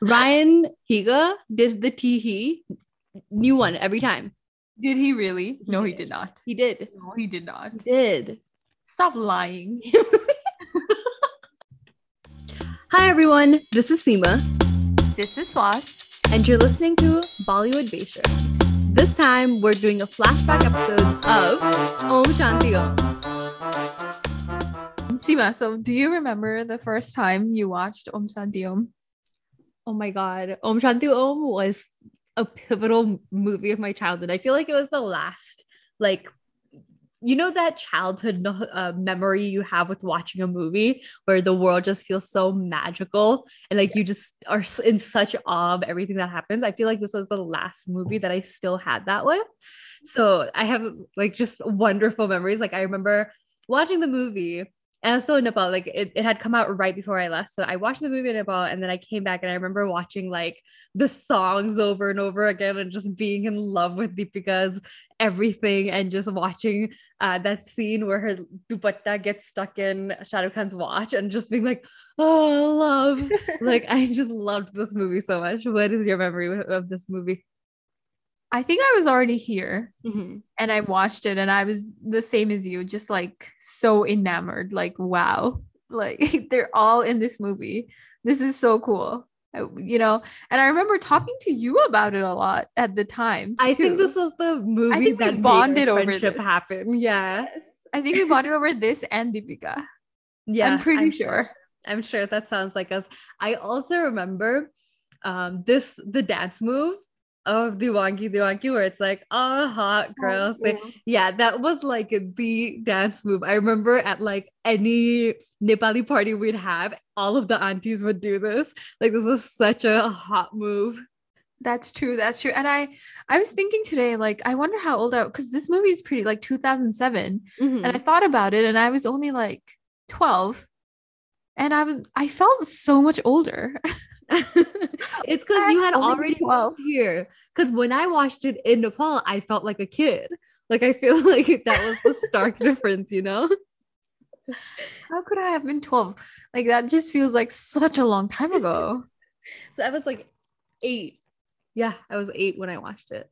Ryan Higa did the tee new one every time. Did he really? No, he did. did not. He did. No, he did not. He did. Stop lying. Hi everyone, this is Seema, this is Swas. and you're listening to Bollywood Basics. This time we're doing a flashback episode of Om Shanti Om. Seema, so do you remember the first time you watched Om Shanti Om? Oh my god, Om Shanti Om was a pivotal movie of my childhood. I feel like it was the last, like, you know, that childhood uh, memory you have with watching a movie where the world just feels so magical and like you just are in such awe of everything that happens. I feel like this was the last movie that I still had that with. So I have like just wonderful memories. Like I remember watching the movie and I was still in Nepal. Like it, it had come out right before I left. So I watched the movie in Nepal and then I came back and I remember watching like the songs over and over again and just being in love with Deepika's everything and just watching uh, that scene where her dupatta gets stuck in Shah Rukh Khan's watch and just being like, oh, love. like I just loved this movie so much. What is your memory of- of this movie? I think I was already here Mhm. and I watched it and I was the same as you, just like so enamored. Like, wow, like they're all in this movie. This is so cool. You know, and I remember talking to you about it a lot at the time. I think this was the movie I think we that bonded made our over friendship this. happen. Yeah. Yes. I think we bonded over this and Deepika. Yeah. I'm pretty sure. sure. I'm sure that sounds like us. I also remember um this the dance move of the wonky the Diwangi where it's like, oh hot girls. say-" Yeah, that was like the dance move. I remember at like any Nepali party we'd have, all of the aunties would do this. Like this was such a hot move. That's true. That's true. And I I was thinking today, like, I wonder how old I was because this movie is pretty like 2007. Mm-hmm. And I thought about it and I was only like 12. And I was I felt so much older. it's because you had already 12. moved here. Because when I watched it in Nepal, I felt like a kid. Like I feel like that was the stark difference, you know? How could I have been 12? Like that just feels like such a long time ago. So I was like eight. Yeah, I was eight when I watched it.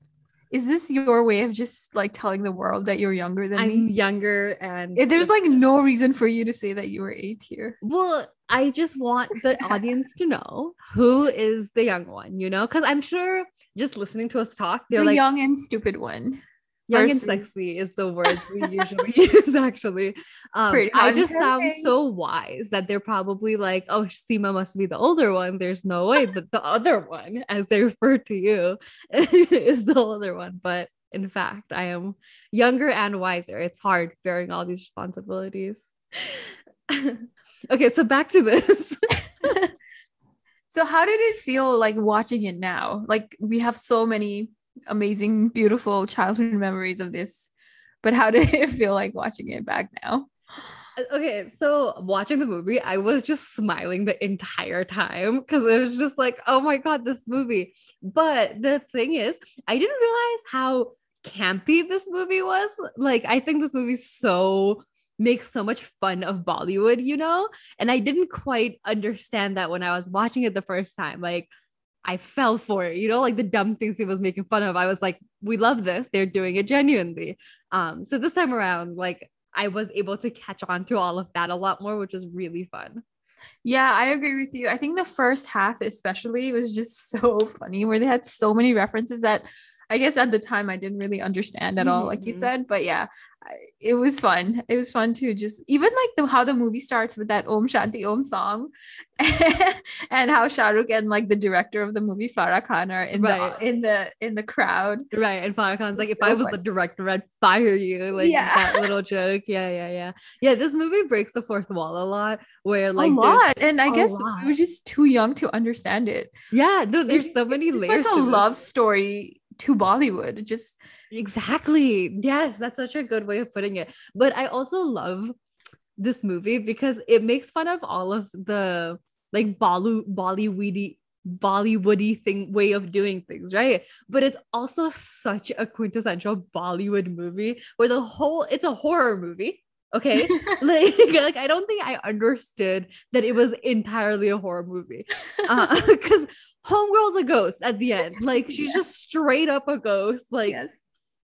Is this your way of just like telling the world that you're younger than I'm me? younger and There's like no reason for you to say that you were eight here. well, I just want the audience to know who is the young one, you know? Because I'm sure just listening to us talk, they're the like young and stupid one. young and sexy is the words we usually use actually. Um i just sound so wise that they're probably like oh Seema must be the older one. There's no way that the other one as they refer to you is the older one. But in fact i am younger and wiser. It's hard bearing all these responsibilities okay so back to this So how did it feel like watching it now? Like we have so many amazing, beautiful childhood memories of this. But how did it feel like watching it back now? Uh, okay, so watching the movie, I was just smiling the entire time because it was just like, oh my God, this movie. But the thing is, I didn't realize how campy this movie was. Like, I think this movie's so makes so much fun of Bollywood, you know? And I didn't quite understand that when I was watching it the first time. Like, I fell for it, you know, like the dumb things he was making fun of. I was like, we love this. They're doing it genuinely. Um, so this time around, like I was able to catch on to all of that a lot more, which is really fun. Yeah, I agree with you. I think the first half, especially, was just so funny where they had so many references that I guess at the time I didn't really understand at all, like you Mhm. said. But yeah, it was fun. It was fun to just even like the how the movie starts with that Om Shanti Om song, and how Shah Rukh and like the director of the movie Farah Khan are in Right. the in the in the crowd. Right. And Farah Khan's like, if So I was the director, I'd fire you. Like Yeah. that little joke. Yeah, yeah, yeah. Yeah, this movie breaks the fourth wall a lot where like a lot, and I guess lot. we were just too young to understand it. Yeah, no, there's It's- so many layers. like a love story to Bollywood. Just Exactly. Yes, that's such a good way of putting it. But I also love this movie because it makes fun of all of the like Bolly Bollywoody Bollywoody thing way of doing things, right? But it's also such a quintessential Bollywood movie where the whole it's a horror movie. Okay. like, like I don't think I understood that it was entirely a horror movie. Uh, because homegirl's a ghost at the end. Like she's Yeah. just straight up a ghost. Like Yes.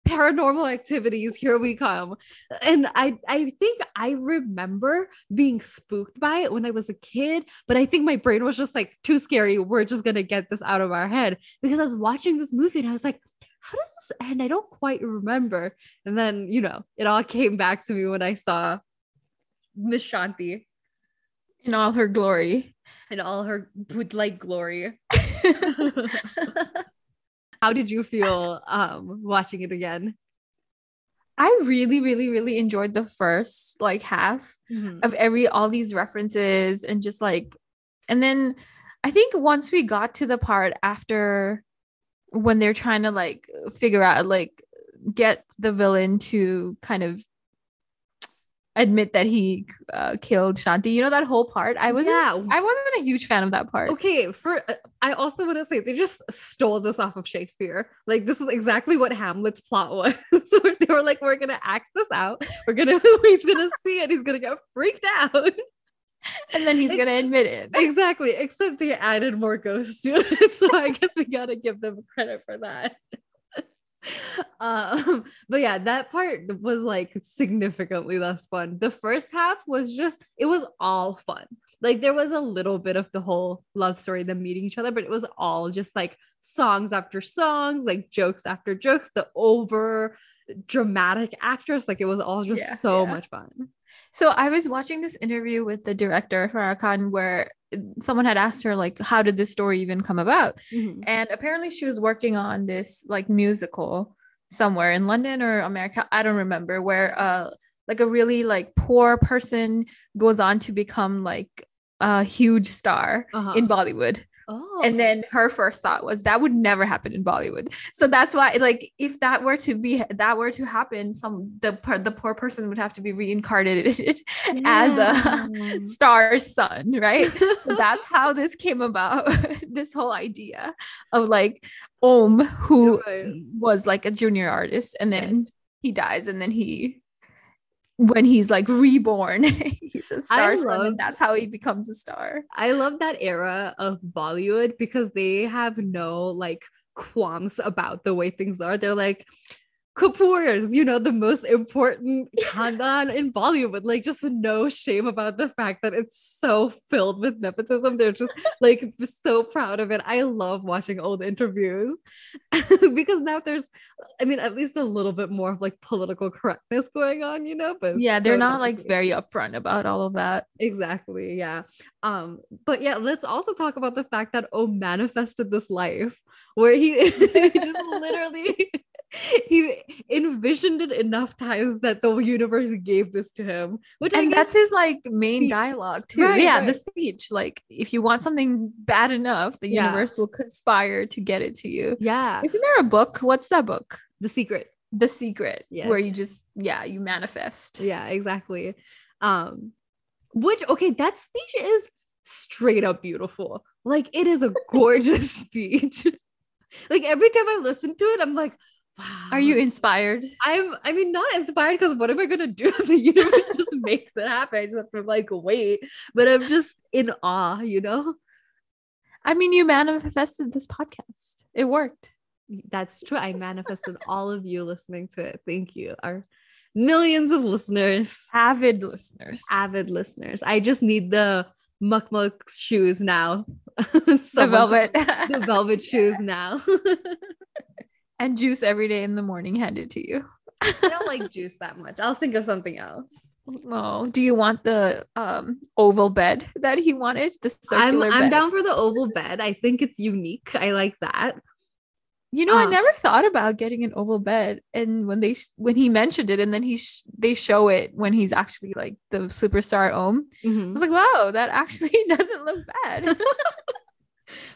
paranormal activities here we come and i i think i remember being spooked by it when i was a kid but i think my brain was just like too scary we're just gonna get this out of our head because i was watching this movie and i was like how does this end? I don't quite remember. And then you know it all came back to me when i saw miss shanti. In all her glory. in all her would like glory. How did you feel um watching it again? I really, really, really enjoyed the first like half of every all these references and just like and then I think once we got to the part after when they're trying to like figure out like get the villain to kind of admit that he uh, killed Shanti. You know that whole part? I wasn't Yeah. I wasn't a huge fan of that part. Okay, for uh, I also want to say they just stole this off of Shakespeare. Like this is exactly what Hamlet's plot was. so they were like, we're gonna act this out. We're gonna he's gonna see it. He's gonna get freaked out. And then he's gonna admit it. exactly. Except they added more ghosts to it. So I guess we gotta give them credit for that. um but yeah that part was like significantly less fun the first half was just it was all fun like there was a little bit of the whole love story them meeting each other but it was all just like songs after songs like jokes after jokes the over dramatic actress like it was all just Yeah, so yeah. much fun So I was watching this interview with the director Farah Khan where someone had asked her like how did this story even come about? Mhm. And apparently she was working on this like musical somewhere in London or America, I don't remember, where uh like a really like poor person goes on to become like a huge star Uh-huh. in Bollywood. Oh And then her first thought was that would never happen in Bollywood. So that's why, like, if that were to be that were to happen, some the the poor person would have to be reincarnated as a Yeah. star's son, right? so that's how this came about. this whole idea of like Om, who was like a junior artist, and then he dies, and then he. When he's like reborn, he's a star son, love- and that's how he becomes a star. I love that era of Bollywood because they have no like qualms about the way things are. They're like Kapoors, you know, the most important khandan in Bollywood. Like, just no shame about the fact that it's so filled with nepotism. They're just like so proud of it. I love watching old interviews because now there's, I mean, at least a little bit more of like political correctness going on, you know. But yeah they're so not like very upfront about all of that Exactly. Yeah. Um, but yeah, let's also talk about the fact that O manifested this life where he, he just literally he envisioned it enough times that the universe gave this to him. Which and guess that's his like main speech. dialogue too Right, yeah right. the speech like if you want something bad enough the Yeah. universe will conspire to get it to you yeah, isn't there a book what's that book the secret. the secret Yes. where you just yeah you manifest Yeah, exactly. Um, which okay, that speech is straight up beautiful. Like it is a gorgeous speech. like every time I listen to it, I'm like, wow. are you inspired I'm I mean not inspired because what am I gonna do? the universe just makes it happen. I just have to like wait. But I'm just in awe, you know? i mean you manifested this podcast it worked That's true. I manifested all of you listening to it. Thank you. Our millions of listeners, avid listeners avid listeners. I just need the muck muck shoes now. the velvet the velvet shoes now. And juice every day in the morning handed to you I don't like juice that much. I'll think of something else. oh do you want the um oval bed that he wanted the I'm circular I'm bed? down for the oval bed. I think it's unique. I like that. You know, I Uh, never thought about getting an oval bed, and when they sh- when he mentioned it, and then he sh- they show it when he's actually like the superstar Om. I was like, wow, that actually doesn't look bad.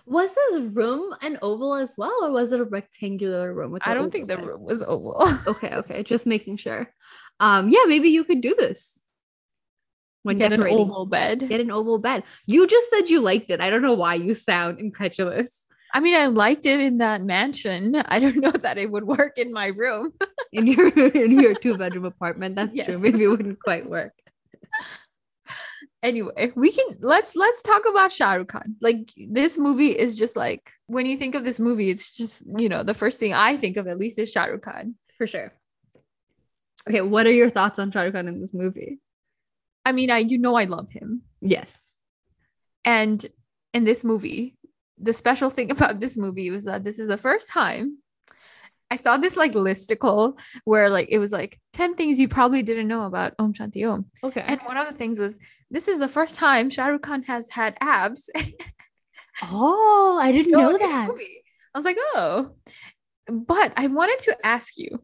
Was this room an oval as well, or was it a rectangular room? With I don't think the room was oval. Okay, okay, just making sure. Um, yeah, maybe you could do this. When Get an oval bed. Get an oval bed. You just said you liked it. I don't know why you sound incredulous I mean, I liked it in that mansion. I don't know that it would work in my room. in your in your two bedroom apartment. That's Yes. true. Maybe it wouldn't quite work. Anyway, we can let's let's talk about Shah Rukh Khan. Like this movie is just like when you think of this movie, it's just you know the first thing I think of at least is Shah Rukh Khan. For sure. Okay, what are your thoughts on Shah Rukh Khan in this movie? I mean, I you know I love him, Yes. and in this movie, the special thing about this movie was that this is the first time I saw this like listicle where like it was like 10 things you probably didn't know about Om Shanti Om. Okay. And one of the things was this is the first time Shah Rukh Khan has had abs oh, I didn't know oh, that. movie. I was like, oh. But I wanted to ask you,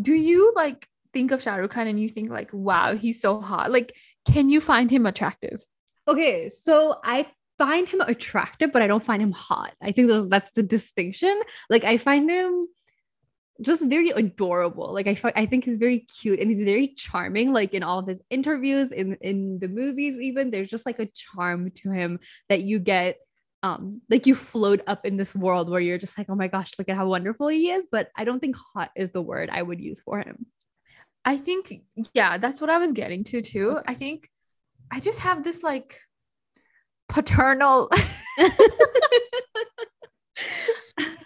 do you like think of Shah Rukh Khan and you think like, wow, he's so hot? Like, can you find him attractive? Okay, so I find him attractive, but I don't find him hot. I think those that's the distinction. Like I find him just very adorable. Like I, I think he's very cute and he's very charming. Like in all of his interviews, in in the movies, even there's just like a charm to him that you get. Um, like you float up in this world where you're just like, oh my gosh, look at how wonderful he is. But I don't think hot is the word I would use for him. I think, yeah, that's what I was getting to too. Okay. I think I just have this like paternal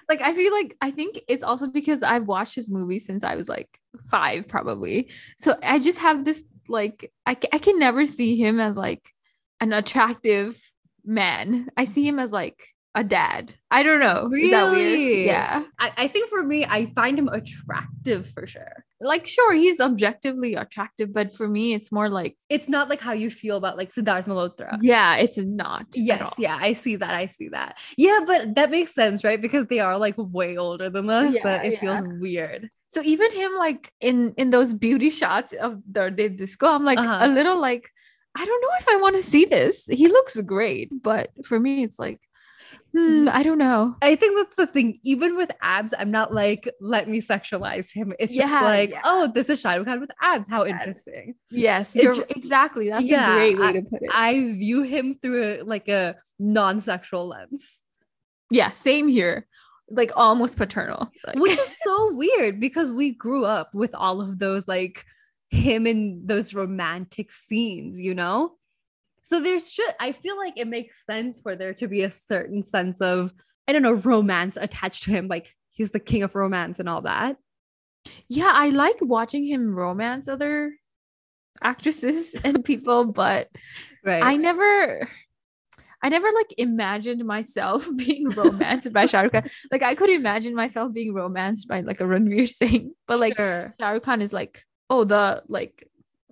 like I feel like I think it's also because I've watched his movies since I was like five, probably. So I just have this like I, I can never see him as like an attractive man. I see him as like a dad. I don't know. Is that weird? Really? Yeah. I, I think for me, I find him attractive for sure. Like sure, he's objectively attractive, but for me, it's more like It's not like how you feel about like Siddharth Malhotra. yeah, it's not. Yes, yeah, I see that. I see that. Yeah, but that makes sense, right? Because they are like way older than us. Yeah, that it yeah. feels weird. So even him like in in those beauty shots of the, the disco, I'm like Uh-huh. a little like I don't know if I want to see this. He looks great, but for me, it's like hmm, I don't know. I think that's the thing. Even with abs, I'm not like, let me sexualize him. It's just like, yeah. oh, this is Rukh with abs. How Yes. interesting. Yes, It exactly. That's Yeah, a great way to put it. I view him through a, like a non-sexual lens. yeah, same here. Like almost paternal. Like- which is so weird because we grew up with all of those like him in those romantic scenes you know so there's just i feel like it makes sense for there to be a certain sense of i don't know romance attached to him like he's the king of romance and all that yeah, I like watching him romance other actresses and people, but right I never I never like imagined myself being romanced by Shah Rukh Khan. Like I could imagine myself being romanced by like a Ranveer Singh, but like Sure. Shah Rukh Khan is like, oh, the like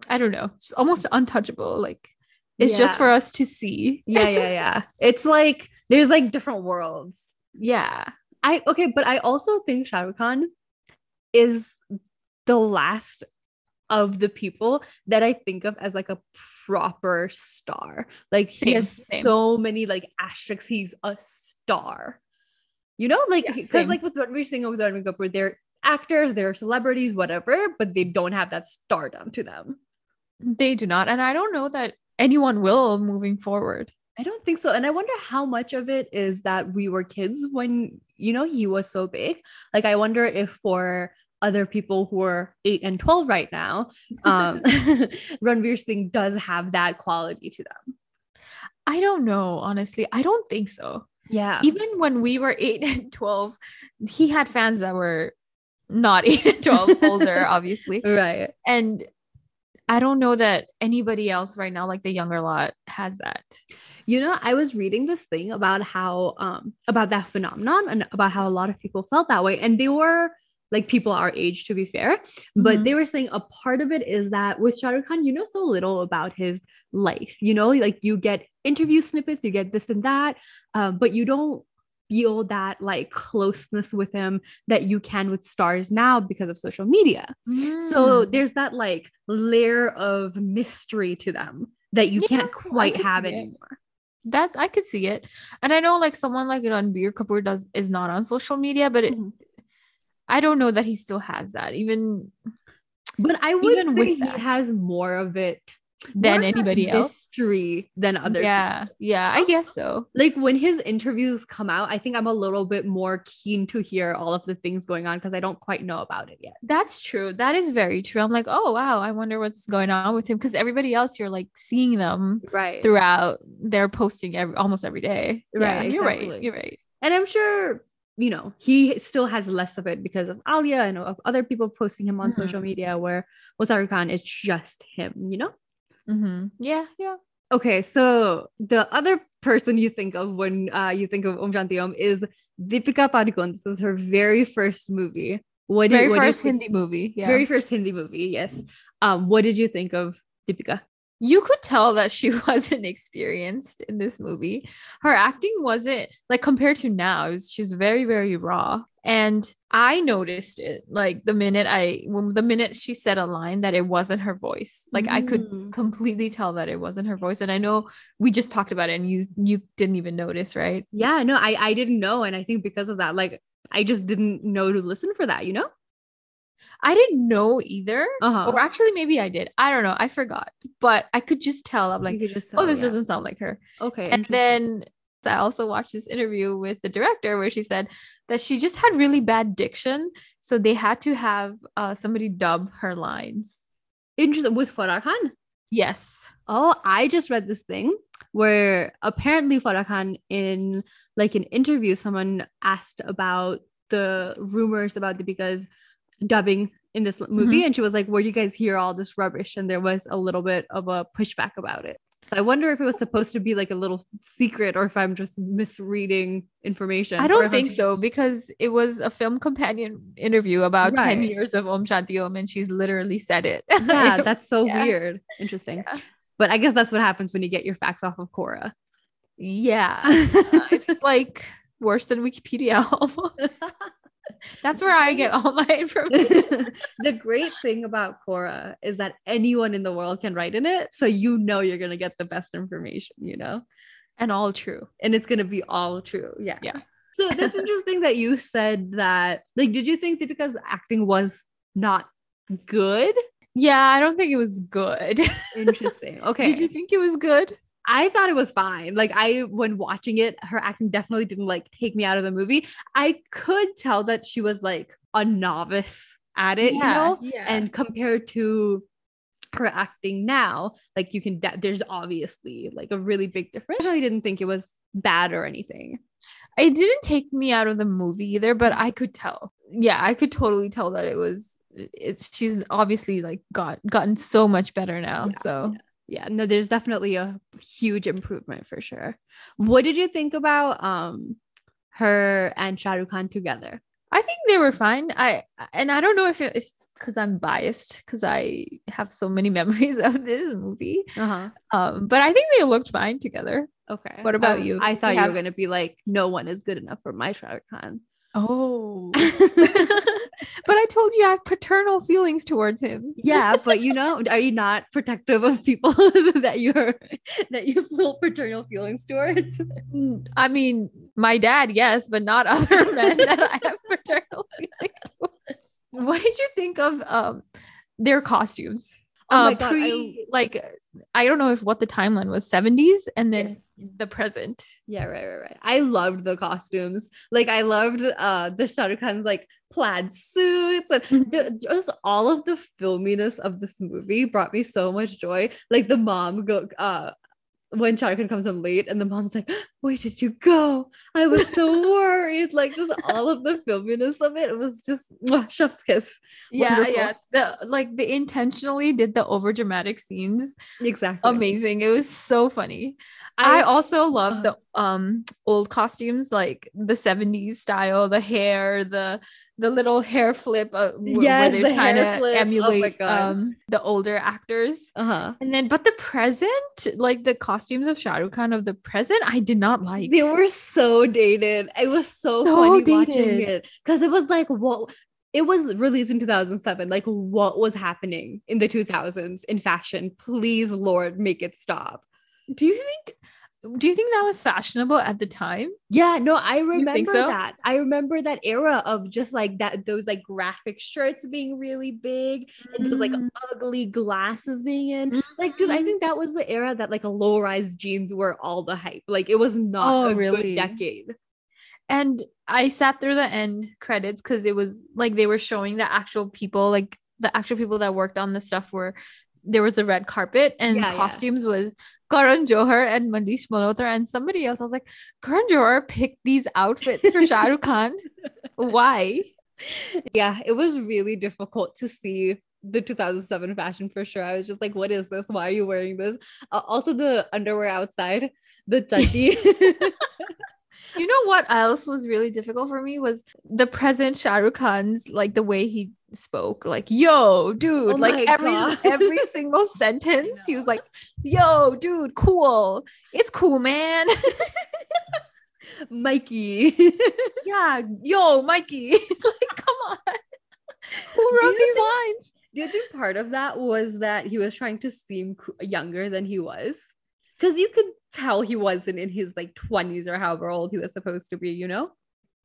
I don't know, almost untouchable. Like it's just for us to see. yeah yeah yeah it's like there's like different worlds Yeah. I okay, but I also think Shah Rukh Khan is the last of the people that I think of as like a proper star. Like he has same. so many like asterisks. He's a star. You know, like because same. like with Ranveer Singh and with Ranbir Kapoor, they're actors, they're celebrities, whatever, but they don't have that stardom to them. They do not. And I don't know that anyone will moving forward. I don't think so. And I wonder how much of it is that we were kids when, you know, he was so big. Like, I wonder if for other people who are eight and 12 right now, um, Ranveer Singh does have that quality to them. I don't know, honestly. I don't think so. Yeah. Even when we were eight and 12, he had fans that were not eight and 12, older, obviously. right. And I don't know that anybody else right now, like the younger lot, has that. You know, I was reading this thing about how, um, about that phenomenon and about how a lot of people felt that way. And they were like people our age, to be fair. But Mhm. they were saying a part of it is that with Shah Rukh Khan, you know so little about his life. You know, like you get interview snippets, you get this and that, um, but you don't feel that like closeness with him that you can with stars now because of social media. So Mm. there's that like layer of mystery to them that you Yeah, can't quite have anymore. that I could see it. And I know like someone like Ranbir Kapoor does is not on social media, but it, Mhm. I don't know that he still has that. Even But I would Even say he that. has more of it than anybody else. mystery than other yeah, yeah, I guess so. like when his interviews come out, I think I'm a little bit more keen to hear all of the things going on because I don't quite know about it yet. That's true. That is very true. I'm like, oh wow, I wonder what's going on with him because everybody else you're like seeing them Right. throughout. They're posting every, almost every day. Yeah, Right, you're right. You're right. And I'm sure, you know, he still has less of it because of Alia and of other people posting him on Mhm. social media where Shah Rukh Khan is just him, you know? Mhm. Yeah, yeah. Okay, so the other person you think of when uh, you think of Om Shanti Om is Deepika Padukone. This is her very first movie. What did, Very what did first you- Hindi movie. Yeah. very first Hindi movie, yes. Um, what did you think of Deepika? you could tell that she wasn't experienced in this movie. Her acting wasn't like compared to now, was, she's very, very raw. And I noticed it like the minute I, when the minute she said a line that it wasn't her voice, like I could Mm. completely tell that it wasn't her voice. And I know we just talked about it and you, you didn't even notice, right? Yeah, no, I I didn't know, and I think because of that, like I just didn't know to listen for that, you know? I didn't know either. Uh-huh. Or actually, maybe I did. I don't know. I forgot, but I could just tell. I'm like, could just oh, this yeah. doesn't sound like her. okay. And then I also watched this interview with the director where she said that she just had really bad diction. So they had to have uh, somebody dub her lines. interesting with Farah Khan. Yes. Oh, I just read this thing where apparently Farah Khan in like an interview, someone asked about the rumors about Deepika's dubbing in this movie, and she was like, "Where do you guys hear all this rubbish?" And there was a little bit of a pushback about it. So I wonder if it was supposed to be like a little secret, or if I'm just misreading information. I don't think I'm- so because it was a film companion interview about 10 years of Om Shanti Om and she's literally said it. Yeah, that's so Yeah. weird. Interesting. Yeah. But I guess that's what happens when you get your facts off of Quora. yeah. it's like worse than Wikipedia almost. That's where I get all my information. the great thing about Quora is that anyone in the world can write in it. So you know you're going to get the best information, you know? and all true. And it's going to be all true. Yeah. Yeah. So that's interesting that you said that. Like, did you think that because acting was not good? Yeah, I don't think it was good. Interesting. Okay. Did you think it was good? I thought it was fine. Like I when watching it, her acting definitely didn't like take me out of the movie. I could tell that she was like a novice at it, you know? yeah. And compared to her acting now, like you can de- there's obviously like a really big difference. I didn't think it was bad or anything. it didn't take me out of the movie either, but I could tell. Yeah, I could totally tell that it was it's she's obviously like got gotten so much better now. Yeah, so Yeah, no, there's definitely a huge improvement for sure. What did you think about um her and Shah Rukh Khan together? I think they were fine. I and I don't know if it's because I'm biased because I have so many memories of this movie. Uh-huh. Um, but I think they looked fine together. Okay. What about Um, you? I thought you have- were gonna be like, no one is good enough for my Shah Rukh Khan. Oh, but I told you I have paternal feelings towards him. yeah, but you know, are you not protective of people that you're that you feel paternal feelings towards? Mm, I mean, my dad, yes, but not other men that I have paternal feelings towards. What did you think of um their costumes? Oh my Uh, God, pre, like I don't know if what the timeline was, 70s and then Yes. the present. Yeah, right, right, right. I loved the costumes. Like I loved uh the Shah like plaid suits and the, just all of the filminess of this movie brought me so much joy. Like the mom go uh when Khan comes home late and the mom's like, where did you go? I was so worried. Like just all of the filminess of it. It was just mwah, chef's kiss. Yeah, Wonderful. yeah. The like they intentionally did the over dramatic scenes. Exactly. Amazing. It was so funny. I, also love uh, the um old costumes, like the 70s style, the hair, the the little hair flip uh, Yes, the hair flip. Oh emulate God. um the older actors. Uh-huh. And then but the present, like the costumes of Shah Rukh Khan of the present, I did not like. They were so dated. It was so, So funny dated. watching it because it was like what it was released in 2007. Like what was happening in the 2000s in fashion? Please, Lord, make it stop. Do you think do you think that was fashionable at the time? Yeah, no, I remember so? that. I remember that era of just like that, those like graphic shirts being really big and those like Mm. ugly glasses being in. Like, dude, I Mhm. think that was the era that like a low rise jeans were all the hype. Like, it was not Oh, a really? good decade. And I sat through the end credits because it was like they were showing the actual people, like the actual people that worked on the stuff were there was the red carpet and Yeah, yeah. costumes was Karan Johar and Manish Malhotra and somebody else. I was like, Karan Johar picked these outfits for Shah Rukh Khan. Why? Yeah, it was really difficult to see the 2007 fashion for sure. I was just like, what is this? Why are you wearing this? Uh, also, the underwear outside, the chaddi. You know what else was really difficult for me was the present Shah Rukh Khan's like the way he spoke, like "Yo, oh dude!" Oh like every God. every single sentence, he was like, "Yo, dude, cool! It's cool, man." Mikey. yeah, yo, Mikey, like, come on, who wrote these think- lines? Do you think part of that was that he was trying to seem younger than he was? Because you could tell he wasn't in his like 20s or however old he was supposed to be, you know?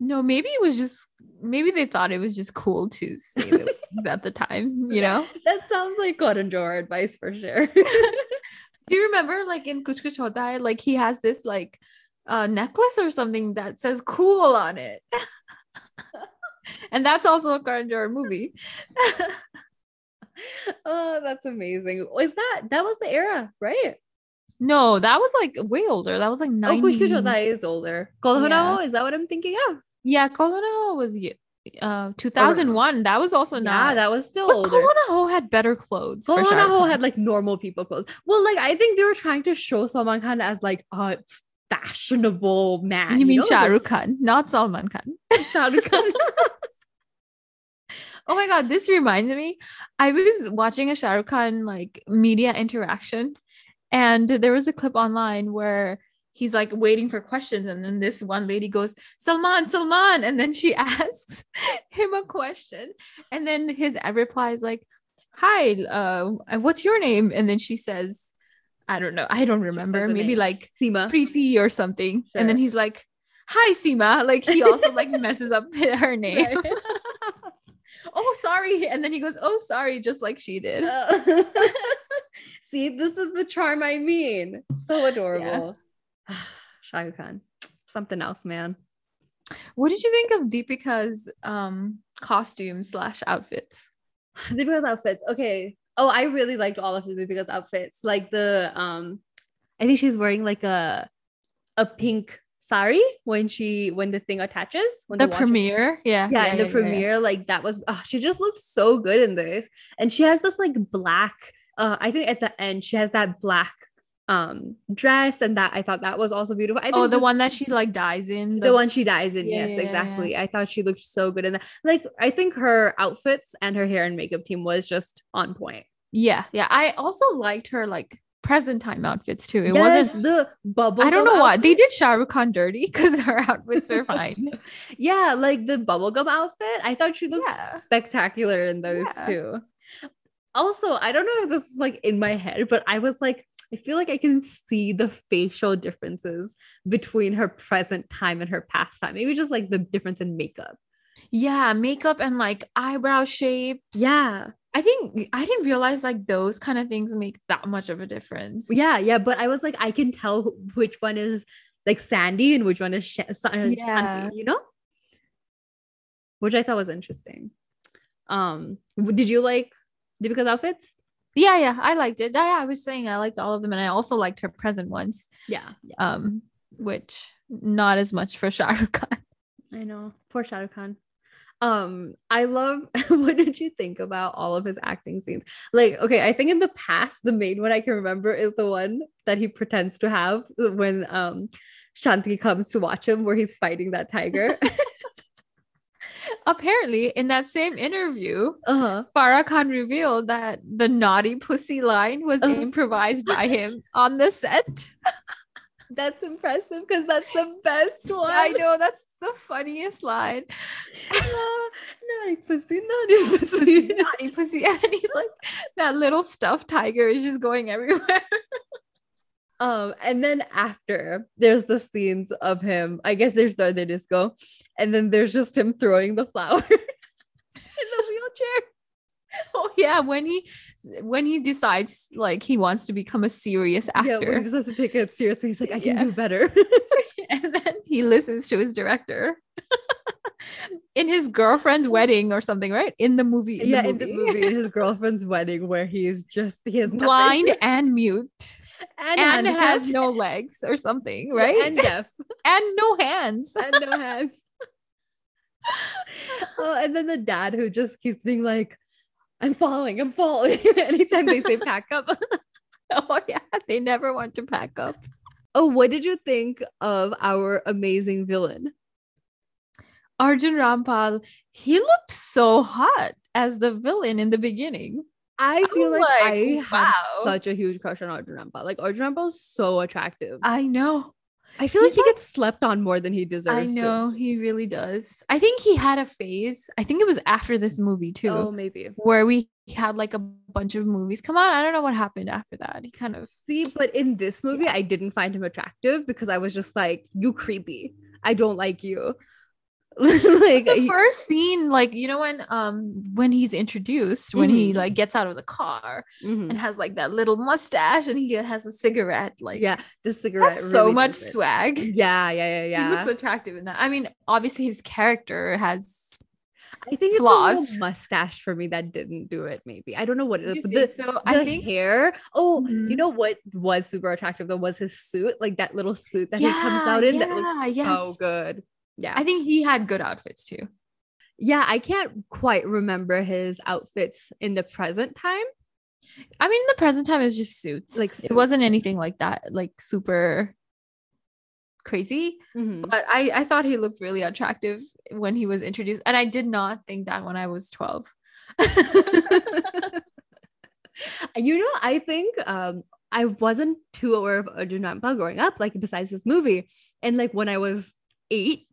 No, maybe it was just maybe they thought it was just cool to say things at the time, you know. That sounds like Karan Johar advice for sure. Do you remember like in Kuch Kuch Hota Hai, like he has this like uh necklace or something that says cool on it. and that's also a Karan Johar movie. oh, that's amazing. Was that that was the era, right? no, that was like way older. That was like Oh, 90. Kuch Kuch Hota Hai is older. Kolhonao, is that what I'm thinking of? Yeah, Kolonao was uh 2001. That was also yeah, not that was still but older. Kolonao had better clothes. for Shah Rukh Kolhonao Khan. had like normal people clothes. Well, like I think they were trying to show Salman Khan as like a fashionable man. you mean know? Shah Rukh Khan, not Salman Khan. Shah Rukh Khan. Oh my god, this reminds me. I was watching a Shah Rukh Khan like media interaction, and there was a clip online where he's like waiting for questions, and then this one lady goes, Salman, Salman, and then she asks him a question, and then his reply is like, Hi, uh, what's your name? And then she says, I don't know, I don't remember, maybe name. like Seema. Preeti or something. And then he's like, Hi, Seema. Like he also like messes up her name. Right. oh sorry and then he goes oh sorry just like she did Uh, See, this is the charm I mean. So adorable. Shah Rukh Khan. Something else, man. what did you think of deepika's um costume slash outfits Deepika's outfits. Okay. Oh, I really liked all of the Deepika's outfits. Like the um, I think she's wearing like a a pink sari when she when the thing attaches. When the premiere yeah Yeah, in the premiere, like that was oh, she just looked so good in this. And she has this like black, uh, I think at the end she has that black um dress, and that I thought that was also beautiful. I oh the just- one that she like dies in the one she dies in. Yeah, yes, yeah, yeah, exactly. I thought she looked so good in that. Like, I think her outfits and her hair and makeup team was just on point. yeah yeah i also liked her like present time outfits too it Yes, wasn't the bubble. i don't know why they did Shah Rukh Khan dirty because her outfits are fine yeah, like the bubblegum outfit. I thought she looked Yeah. spectacular in those Yes. too. Also, I don't know if this is like in my head, but I was like, I feel like I can see the facial differences between her present time and her past time. Maybe just like the difference in makeup. yeah makeup and like eyebrow shapes Yeah. i think i didn't realize like those kind of things make that much of a difference Yeah. Yeah. But I was like, I can tell which one is like Sandy and which one is Sh- uh, Yeah. You know? Which I thought was interesting. Um, did you like Deepika's outfits? Yeah, yeah, I liked it. Yeah, I was saying I liked all of them, and I also liked her present ones. Yeah. Yeah. Um, which not as much for Shah Rukh Khan. I know. Poor Shah Rukh Khan. Um, I love what did you think about all of his acting scenes? Like, okay, I think in the past, the main one I can remember is the one that he pretends to have when um Shanti comes to watch him where he's fighting that tiger. Apparently, in that same interview, uh-huh. Farah Khan revealed that the naughty pussy line was Uh. improvised by him on the set. That's impressive because that's the best one. I know that's the funniest line. naughty pussy, naughty Pussy, pussy. naughty pussy, and he's like that little stuffed tiger is just going everywhere. Um, and then after there's the scenes of him, I guess there's the other disco, and then there's just him throwing the flower in the wheelchair. Oh yeah, when he when he decides like he wants to become a serious actor. Yeah, when he decides to take it seriously, he's like, I can Yeah. do better. and then he listens to his director in his girlfriend's wedding or something, right? In the movie, in yeah, the in the movie. movie, in his girlfriend's wedding, where he's just he nothing. blind and mute and, and has no legs or something, Yeah, right? and deaf and no hands. and no hands. Oh, and then the dad who just keeps being like, "I'm falling, I'm falling." Anytime they say pack up. Oh yeah, they never want to pack up. oh, what did you think of our amazing villain? Arjun Rampal, he looked so hot as the villain in the beginning. I feel like, like, I have such a huge crush on Arjun Rampal. Like Arjun Rampal is so attractive. I know. I feel he's like he like- gets slept on more than he deserves. I to. know he really does. I think he had a phase. I think it was after this movie too, Oh, maybe. where we had like a bunch of movies come out. I don't know what happened after that. He kind of See, but in this movie, I didn't find him attractive because I was just like, you creepy. I don't like you. like the he- first scene, like you know when um when he's introduced, when he Mhm. like gets out of the car Mhm. and has like that little mustache and he has a cigarette, like yeah, the cigarette. has so much swag. Yeah, yeah, yeah, yeah. He looks attractive in that. I mean, obviously his character has I think it's flaws. a mustache for me that didn't do it. Maybe I don't know what it is. The, so? the I think hair. Oh, Mhm. you know what was super attractive though was his suit, like that little suit that he comes out in that yeah, looks so yes. good. Yeah, I think he had good outfits too. yeah. I can't quite remember his outfits in the present time. I mean, the present time is just suits. Like suits. it wasn't anything like that, like super crazy. Mhm. But I I thought he looked really attractive when he was introduced, and I did not think that when I was twelve. you know, I think um I wasn't too aware of Arjun Rampal growing up, like besides this movie. And like when I was eight,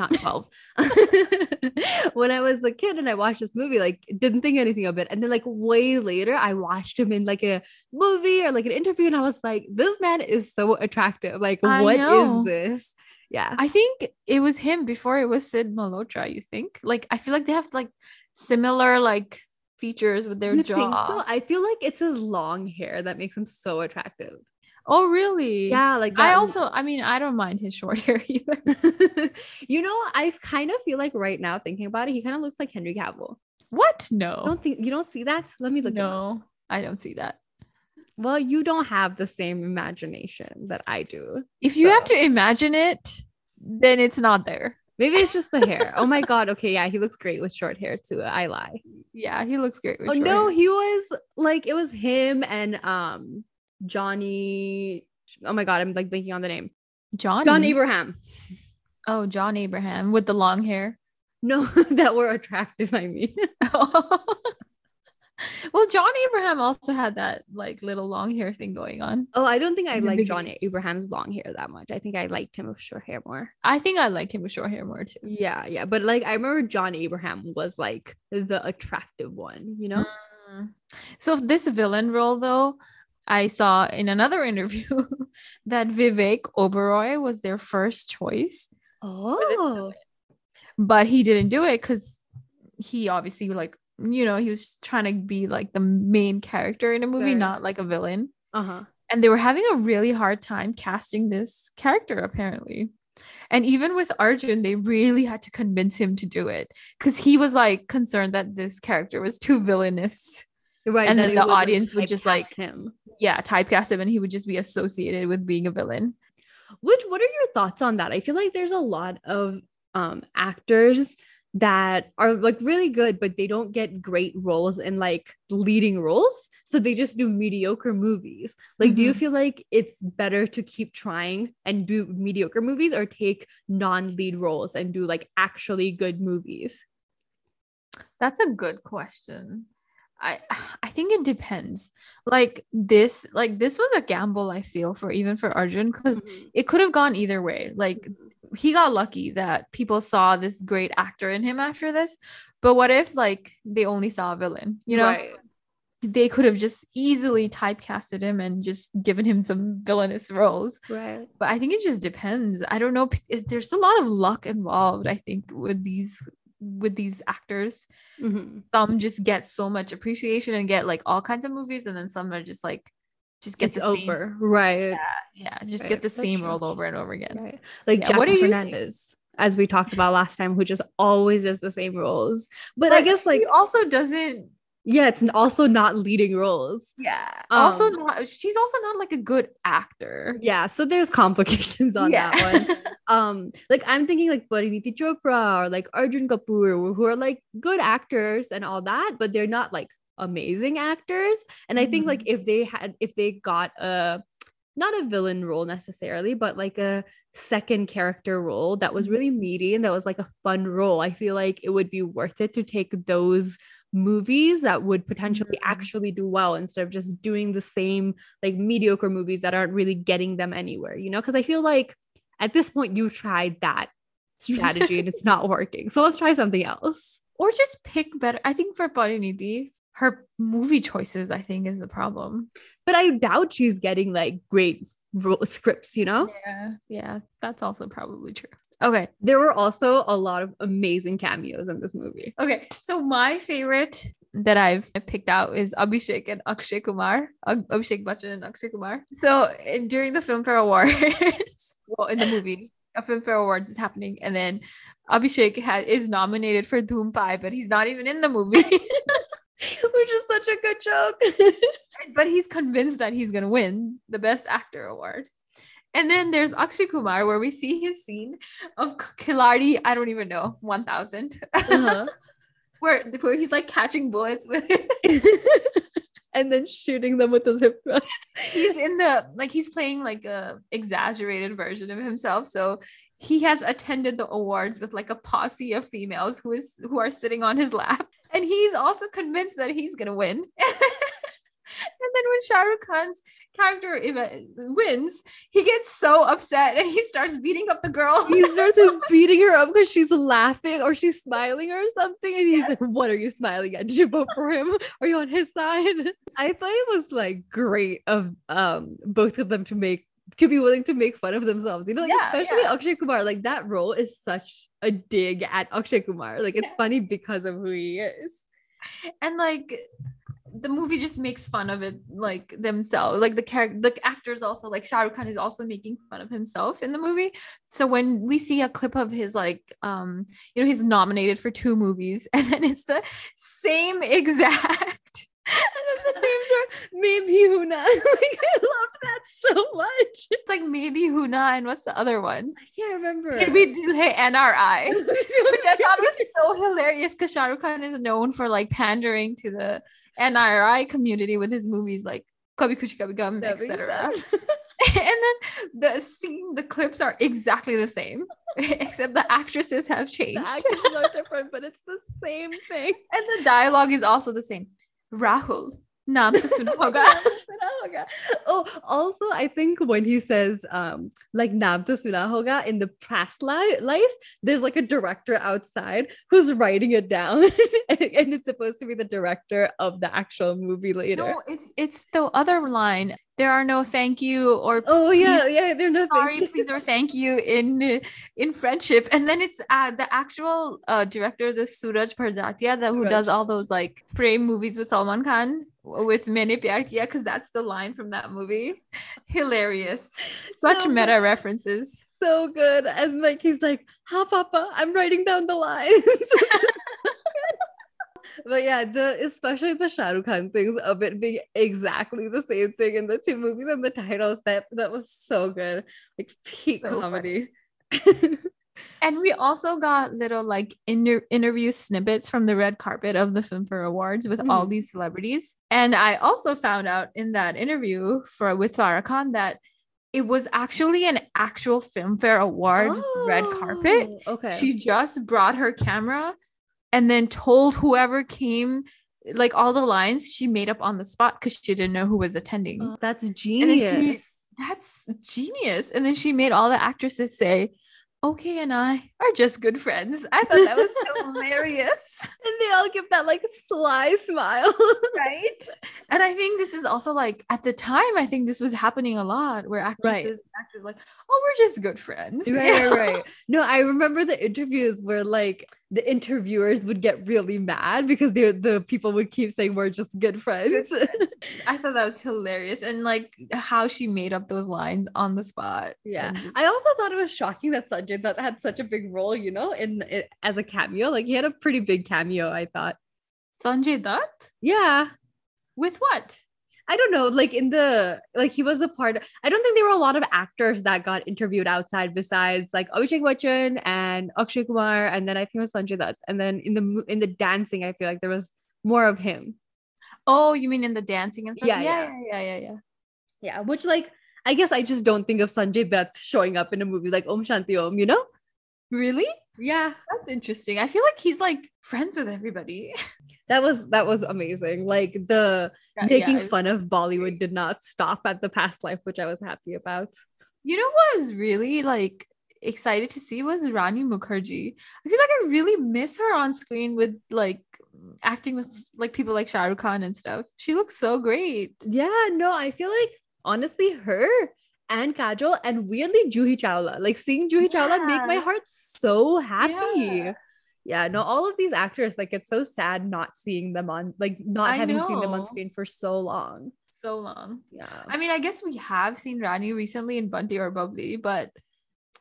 not 12, when I was a kid and I watched this movie, like didn't think anything of it. And then like way later, I watched him in like a movie or like an interview, and I was like, this man is so attractive. Like, I what is know. this? Yeah. I think it was him before it was Sid Malhotra. You think? Like I feel like they have like similar like features with their You jaw. think so? I feel like it's his long hair that makes him so attractive. Oh really? Yeah, like I also, I mean, I don't mind his short hair either. you know, I kind of feel like right now thinking about it, he kind of looks like Henry Cavill. What? I No. don't think you don't see that. Let me look. No, I don't see that. Well, you don't have the same imagination that I do. If you have to imagine it, then it's not there. Maybe it's just the hair. oh my god. Okay, yeah, he looks great with short hair too. I lie. Yeah, he looks great. With oh short no, hair. he was like it was him and um Johnny. Oh my god, I'm like blinking on the name. John. John Abraham. Oh, John Abraham with the long hair. No, that were attractive. I mean, well, John Abraham also had that like little long hair thing going on. oh, I don't think I like John. Abraham's long hair that much. I think I liked him with short hair more. I think I like him with short hair more too. Yeah, yeah, but like I remember John Abraham was like the attractive one, you know? Mm. So this villain role though, I saw in another interview that Vivek Oberoi was their first choice, Oh, but he didn't do it because he obviously like you know he was trying to be like the main character in a movie, not like a villain. uh huh. and they were having a really hard time casting this character apparently. And even with arjun they really had to convince him to do it because he was like concerned that this character was too villainous Right, And then the would, like, audience would just, like- him. yeah typecast him and he would just be associated with being a villain Which, what are your thoughts on that? I feel like there's a lot of um actors that are like really good, but they don't get great roles in like leading roles, so they just do mediocre movies. Like, do you Mhm. feel like it's better to keep trying and do mediocre movies, or take non-lead roles and do like actually good movies? that's a good question I I think it depends. Like this, like this was a gamble I feel for even for Arjun because mm-hmm. it could have gone either way. Like mm-hmm. he got lucky that people saw this great actor in him after this. But what if like they only saw a villain, you know? Right. they could have just easily typecasted him and just given him some villainous roles. Right. But I think it just depends. I don't know. There's a lot of luck involved. I think with these with these actors, Mhm. some just get so much appreciation and get like all kinds of movies, and then some are just like just get It's the same. over. Right. Yeah, yeah just Right, get the that's same true. role over and over again. Right. Like Yeah, what do Jacqueline you? Fernandez, as we talked about last time, who just always does the same roles. But, I guess like also doesn't. Yeah, it's also not leading roles. Yeah. also Um, not. She's also not like a good actor. Yeah, so there's complications on Yeah. that one. um, like I'm thinking like Parineeti Chopra or like Arjun Kapoor, who are like good actors and all that, but they're not like amazing actors. And I think like if they had if they got a not a villain role necessarily, but like a second character role that was Mhm. really meaty and that was like a fun role, I feel like it would be worth it to take those movies that would potentially Mhm. actually do well instead of just doing the same like mediocre movies that aren't really getting them anywhere, you know? Because I feel like at this point you've tried that strategy and it's not working. So let's try something else. Or just pick better. I think for Parineeti, her movie choices, I think, is the problem. But I doubt she's getting like great scripts, you know? Yeah. Yeah. That's also probably true. Okay. There were also a lot of amazing cameos in this movie. Okay. So my favorite that I've picked out is Abhishek and Akshay Kumar. Abhishek Bachchan and Akshay Kumar. So in, during the Filmfare Awards, well, in the movie, a Filmfare Awards is happening, and then Abhishek ha- is nominated for Dhoom 5, but he's not even in the movie. Which is such a good joke. but he's convinced that he's gonna win the Best Actor award. And then there's Akshay Kumar, where we see his scene of Khiladi, I don't even know, 1000, Uh-huh. where, where he's like catching bullets with and then shooting them with his hip thrust. he's in the like he's playing like a exaggerated version of himself so he has attended the awards with like a posse of females who is who are sitting on his lap and he's also convinced that he's gonna win and then when Shah Rukh Khan's character eva- wins he gets so upset and he starts beating up the girl He starts beating her up because she's laughing or she's smiling or something. And he's like, What are you smiling at? Did you vote for him? Are you on his side? I thought it was like great of um both of them to make to be willing to make fun of themselves. You know, like Yeah, especially yeah. Akshay Kumar. Like that role is such a dig at Akshay Kumar. Like it's funny because of who he is. and like the movie just makes fun of it like themselves like the character the actors also like Shah Rukh Khan is also making fun of himself in the movie so when we see a clip of his like um you know he's nominated for two movies and then it's the same exact And then the names are maybe Huna. like I love that so much. it's like maybe Huna and what's the other one I can't remember. it'd be NRI which I thought was so hilarious because Shah Rukh Khan is known for like pandering to the NRI community with his movies like Kabhi Khushi Kabhi Gum, etc. and then the scene, the clips are exactly the same, except the actresses have the changed, actors are different, but it's the same thing. and the dialogue is also the same. Rahul, suna hoga. oh, also, I think when he says um like Naam to Suna Hoga in the past li- life, there's like a director outside who's writing it down, and, and it's supposed to be the director of the actual movie later. No, it's it's the other line. There are no thank you or oh yeah, yeah, they're nothing. sorry, please or thank you in in friendship, and then it's uh, the actual uh, director, the Sooraj Barjatya, that who Suraj. does all those like Prem movies with Salman Khan with Maine Pyar Kiya, because that's the line from that movie. Hilarious, such So meta good. references. so good. And like he's like, "Ha, Papa, I'm writing down the lines." but yeah, the especially the Shah Rukh Khan things of it being exactly the same thing in the two movies and the titles that that was so good, like peak So comedy. And we also got little like inter- interview snippets from the red carpet of the Filmfare Awards with all Mhm. these celebrities. And I also found out in that interview for with Farah Khan that it was actually an actual Filmfare Awards red carpet. Oh, Okay. She just brought her camera and then told whoever came like all the lines she made up on the spot because she didn't know who was attending. Oh, that's then she- genius. That's genius. And then she made all the actresses say, okay and I are just good friends. I thought that was hilarious. And they all give that like sly smile. right? And I think this is also like at the time, I think this was happening a lot where actresses Right. and actors like, oh, we're just good friends. right, right, right. No, I remember the interviews where like the interviewers would get really mad because they're the people would keep saying we're just good friends. I thought that was hilarious. And like how she made up those lines on the spot. Yeah, And I also thought it was shocking that Sanjay that had such a big role, you know, in it as a cameo. Like he had a pretty big cameo, I thought. Sanjay Dutt? Yeah, With what? I don't know. Like in the like he was a part. I don't think there were a lot of actors that got interviewed outside besides like Abhishek Bachchan and Akshay Kumar, and then I think it was Sanjay Dutt. And then in the in the dancing, I feel like there was more of him. Oh, you mean in the dancing and stuff? Yeah, yeah, yeah. yeah, yeah, yeah. Yeah, which like I guess I just don't think of Sanjay Dutt showing up in a movie like Om Shanti Om. You know? Really? Yeah, That's interesting. I feel like he's like friends with everybody. that was that was amazing. Like the Yeah, making yeah, fun of Bollywood did not stop at the past life, which I was happy about. You know what I was really like excited to see was Rani Mukherjee. I feel like I really miss her on screen with like acting with like people like Shah Rukh Khan and stuff. She looks so great. Yeah, no, I feel like honestly, her and Kajol and weirdly Juhi Chawla, like seeing Juhi Chawla make my heart so happy. Yeah. Yeah. no, all of these actors, like it's so sad not seeing them on, like not I having seen them on screen for so long. So long. Yeah. I mean, I guess we have seen Rani recently in Bunty Aur Babli, but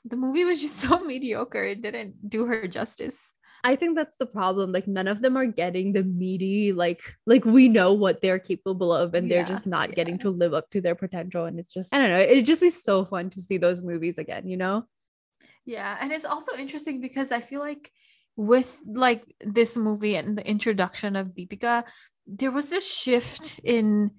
the movie was just so mediocre. It didn't do her justice. I think that's the problem. Like none of them are getting the meaty, like like we know what they're capable of, and they're Yeah, just not getting to live up to their potential. And it's just I don't know. It'd just be so fun to see those movies again, you know? Yeah, and it's also interesting because I feel like with like this movie and the introduction of Deepika, there was this shift in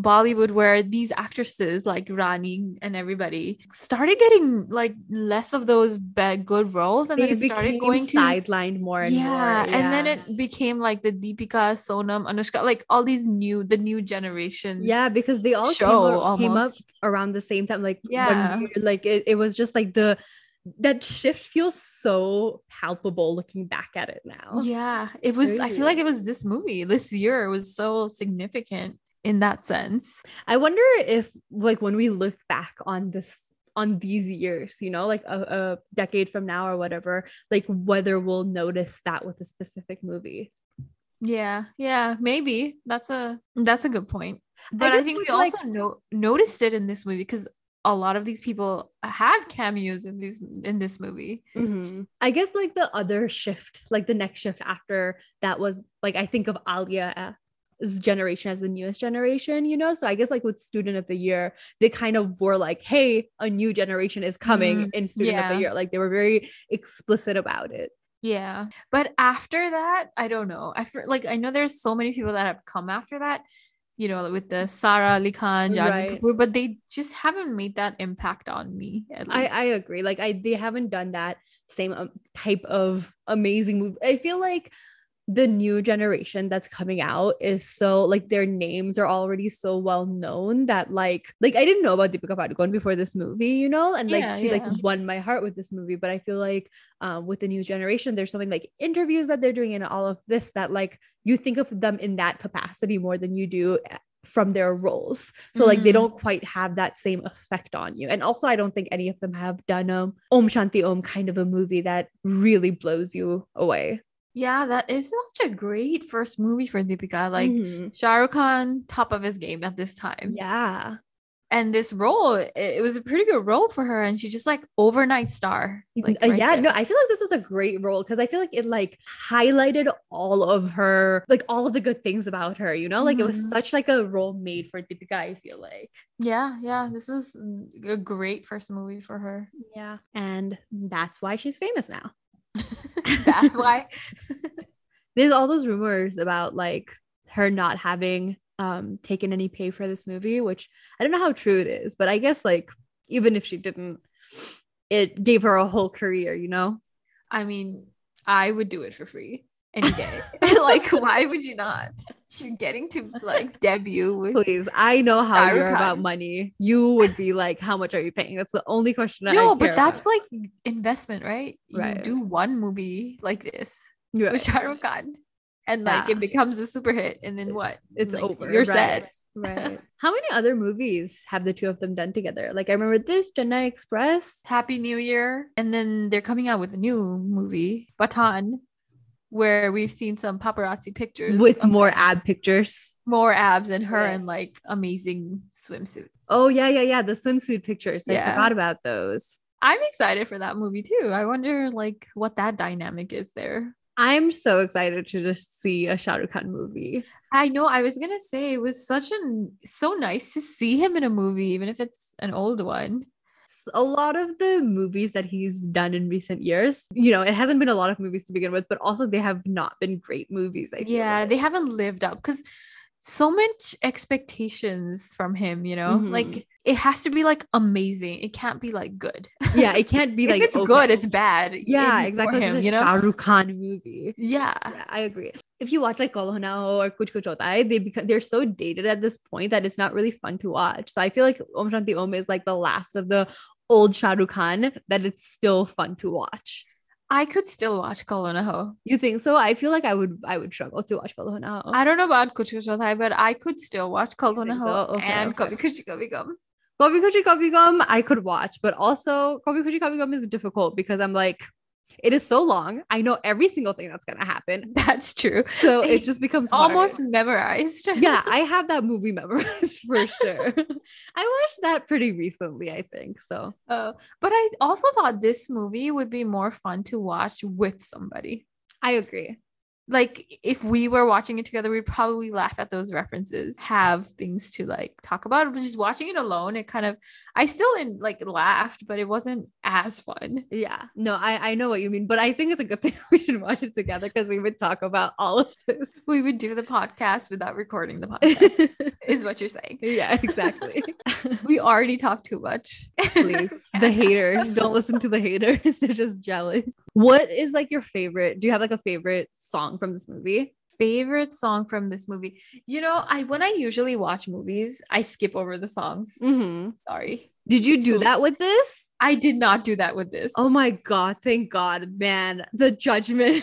Bollywood where these actresses like Rani and everybody started getting like less of those bad good roles, and then it started going to sidelined more and yeah, more. and then it became like the Deepika, Sonam, Anushka, like all these new the new generations. yeah because they all show came, up, came up around the same time like Yeah. we- like it, it was just like the that shift feels so palpable looking back at it now Yeah, it was. I feel like it was this movie this year was so significant in that sense. i wonder if like when we look back on this on these years you know like a, a decade from now or whatever like whether we'll notice that with a specific movie Yeah, yeah, maybe that's a that's a good point. But I, guess think we like- also no- noticed it in this movie because a lot of these people have cameos in these in this movie. Mhm. I guess like the other shift, like the next shift after that was like I think of Alia's generation as the newest generation, you know. So I guess like with Student of the Year, they kind of were like, "Hey, a new generation is coming Mm, in Student of the Year." Like they were very explicit about it. Yeah, but after that, I don't know. I feel like I know there's so many people that have come after that. You know, with the Sara Ali Khan, Janhvi Right. Kapoor, but they just haven't made that impact on me. At I least. I agree. Like I they haven't done that same um, type of amazing movie. I feel like the new generation that's coming out is so like their names are already so well known that like like I didn't know about Deepika Padukone before this movie, you know, and like Yeah, she like won my heart with this movie. But I feel like um with the new generation, there's something like interviews that they're doing and all of this that like you think of them in that capacity more than you do eh, from their roles. So like they Mhm. don't quite have that same effect on you. And also I don't think any of them have done um Om Shanti Om kind of a movie that really blows you away. Yeah, that is such a great first movie for Deepika. Like Mhm. Shah Rukh Khan, top of his game at this time. yeah. And this role, it, it was a pretty good role for her, and she just like overnight star. Like, right yeah, there. no, I feel like this was a great role because I feel like it like highlighted all of her, like all of the good things about her, you know, like it was Mhm. such like a role made for Deepika, I feel like. yeah, yeah. This was a great first movie for her. Yeah. And that's why she's famous now. That's why. There's all those rumors about like her not having um taken any pay for this movie, which I don't know how true it is, but I guess like even if she didn't, it gave her a whole career, you know? I mean, I would do it for free any day. like, why would you not? You're getting to like debut with Please, I know how you're about money. You would be like, how much are you paying? That's the only question. I no, but that's about. like investment, right? Right. You do one movie like this Right. with Shah Rukh Khan, and like Yeah. it becomes a super hit, and then what? it's Like, over. You're right. set. Right. How many other movies have the two of them done together? Like I remember this Chennai Express. Happy New Year, and then they're coming out with a new movie, Pathaan, where we've seen some paparazzi pictures with more ab pictures. more abs and her in like amazing swimsuit. Oh yeah, yeah, yeah. The swimsuit pictures. I Yeah. forgot about those. I'm excited for that movie too. I wonder like what that dynamic is there. I'm so excited to just see a Shah Rukh Khan movie. I know I was gonna say it was such an so nice to see him in a movie, even if it's an old one. A lot of the movies that he's done in recent years, you know, it hasn't been a lot of movies to begin with, but also they have not been great movies. I feel Yeah, like. they haven't lived up because so much expectations from him, you know, Mhm. like it has to be like amazing. It can't be like good. yeah, it can't be like if it's okay. good, it's bad. yeah, exactly. Him, you know, Shah Rukh Khan movie. yeah. Yeah, I agree. If you watch like Kolo Ho or Kuch Kuch Hota Hai, they become they're so dated at this point that it's not really fun to watch. So I feel like Om Shanti Om is like the last of the old Shah Rukh Khan that it's still fun to watch. I could still watch Kal Ho Naa Ho. You think so? I feel like I would I would struggle to watch Kolo Ho. I don't know about Kuch Kuch but I could still watch Kolona think Ho so? Okay, and okay. Kabhi Khushi Kabhi Gum. Kabhi Khushi Kabhi Gum I could watch, but also Kabhi Khushi Kabhi Gum is difficult because I'm like, it is so long. I know every single thing that's gonna happen. That's true. So it just becomes hard. Almost memorized. yeah, I have that movie memorized for sure. I watched that pretty recently, I think. So Uh, but I also thought this movie would be more fun to watch with somebody. I agree. Like if we were watching it together, we'd probably laugh at those references, have things to like talk about. But just watching it alone, it kind of I still in like laughed, but it wasn't as fun. Yeah, no, I I know what you mean, but I think it's a good thing we should watch it together because we would talk about all of this. We would do the podcast without recording the podcast, is what you're saying. yeah, exactly. We already talk too much. Please, the haters don't listen to the haters; they're just jealous. What is like your favorite? Do you have like a favorite song from this movie? favorite song from this movie. You know, I when I usually watch movies, I skip over the songs. Mm-hmm. Sorry. Did you do that with this? I did not do that with this. Oh my god! Thank God, man. The judgment.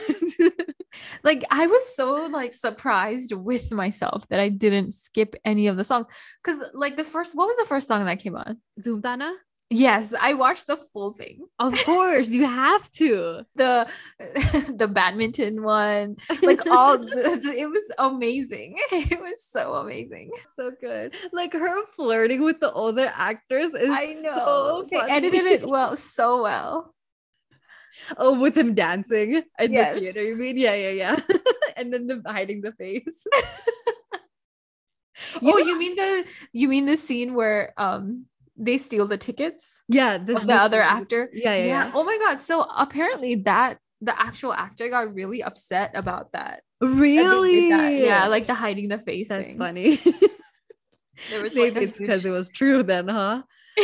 like I was so like surprised with myself that I didn't skip any of the songs. Cause like the first what was the first song that came on? Dhoom Taana? Yes, I watched the full thing. Of course, you have to. The the badminton one. Like all the, it was amazing. It was so amazing. so good. Like her flirting with the older actors is I know. so they edited it well so well. Oh, with him dancing in Yes. the theater. You mean? Yeah, yeah, yeah. and then the hiding the face. oh, you mean the you mean the scene where um they steal the tickets Yeah, this the other actor? Yeah, yeah, yeah. Oh my god. So apparently that the actual actor got really upset about that. Really? that. Yeah, like the hiding the face that's thing. funny. There was Maybe like it's because huge- it was true then, huh?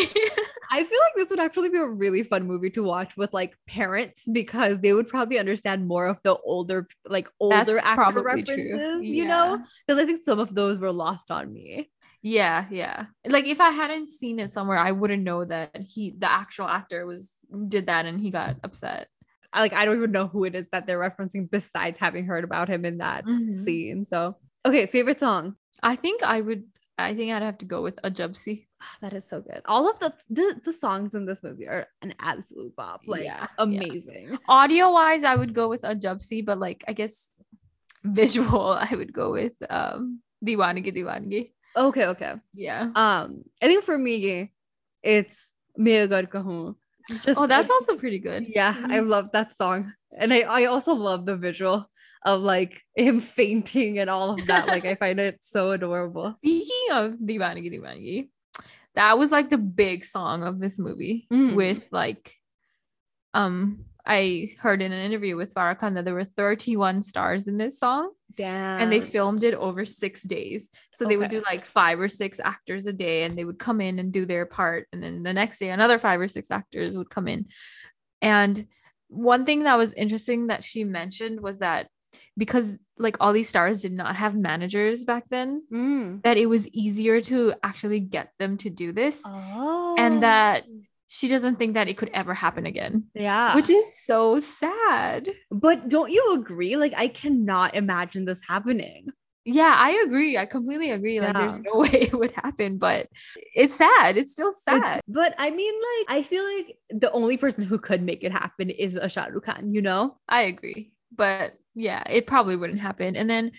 I feel like this would actually be a really fun movie to watch with like parents because they would probably understand more of the older, like older That's actor references, you know? Because I think some of those were lost on me. Yeah, yeah. Like if I hadn't seen it somewhere, I wouldn't know that he the actual actor was did that and he got upset. I, like I don't even know who it is that they're referencing besides having heard about him in that Mhm. scene. So okay, favorite song. I think I would I think I'd have to go with Ajab Si. Ah, That is so good. All of the, the the songs in this movie are an absolute bop. Like Yeah, yeah. amazing. Audio wise, I would go with Ajab Si, but like I guess visual, I would go with um Deewangi Deewangi. Okay, okay. Yeah. Um, I think for me, it's Main Agar Kahoon. Just Oh, that's also pretty good. yeah, I love that song, and I I also love the visual of like him fainting and all of that. like I find it so adorable. Speaking of Deewangi Deewangi, that was like the big song of this movie Mm. with like um I heard in an interview with Farah Khan that there were 31 stars in this song Damn. and they filmed it over six days. So they would do like five or six actors a day and they would come in and do their part. And then the next day, another five or six actors would come in. And one thing that was interesting that she mentioned was that because like all these stars did not have managers back then, Mm. that it was easier to actually get them to do this. Oh. And that she doesn't think that it could ever happen again, yeah. which is so sad. but don't you agree? Like I cannot imagine this happening. Yeah, I agree. I completely agree. Like, there's no way it would happen, but it's sad. It's still sad. It's- but I mean, like, I feel like the only person who could make it happen is a Shah Rukh Khan, you know? I agree. But yeah, it probably wouldn't happen. And then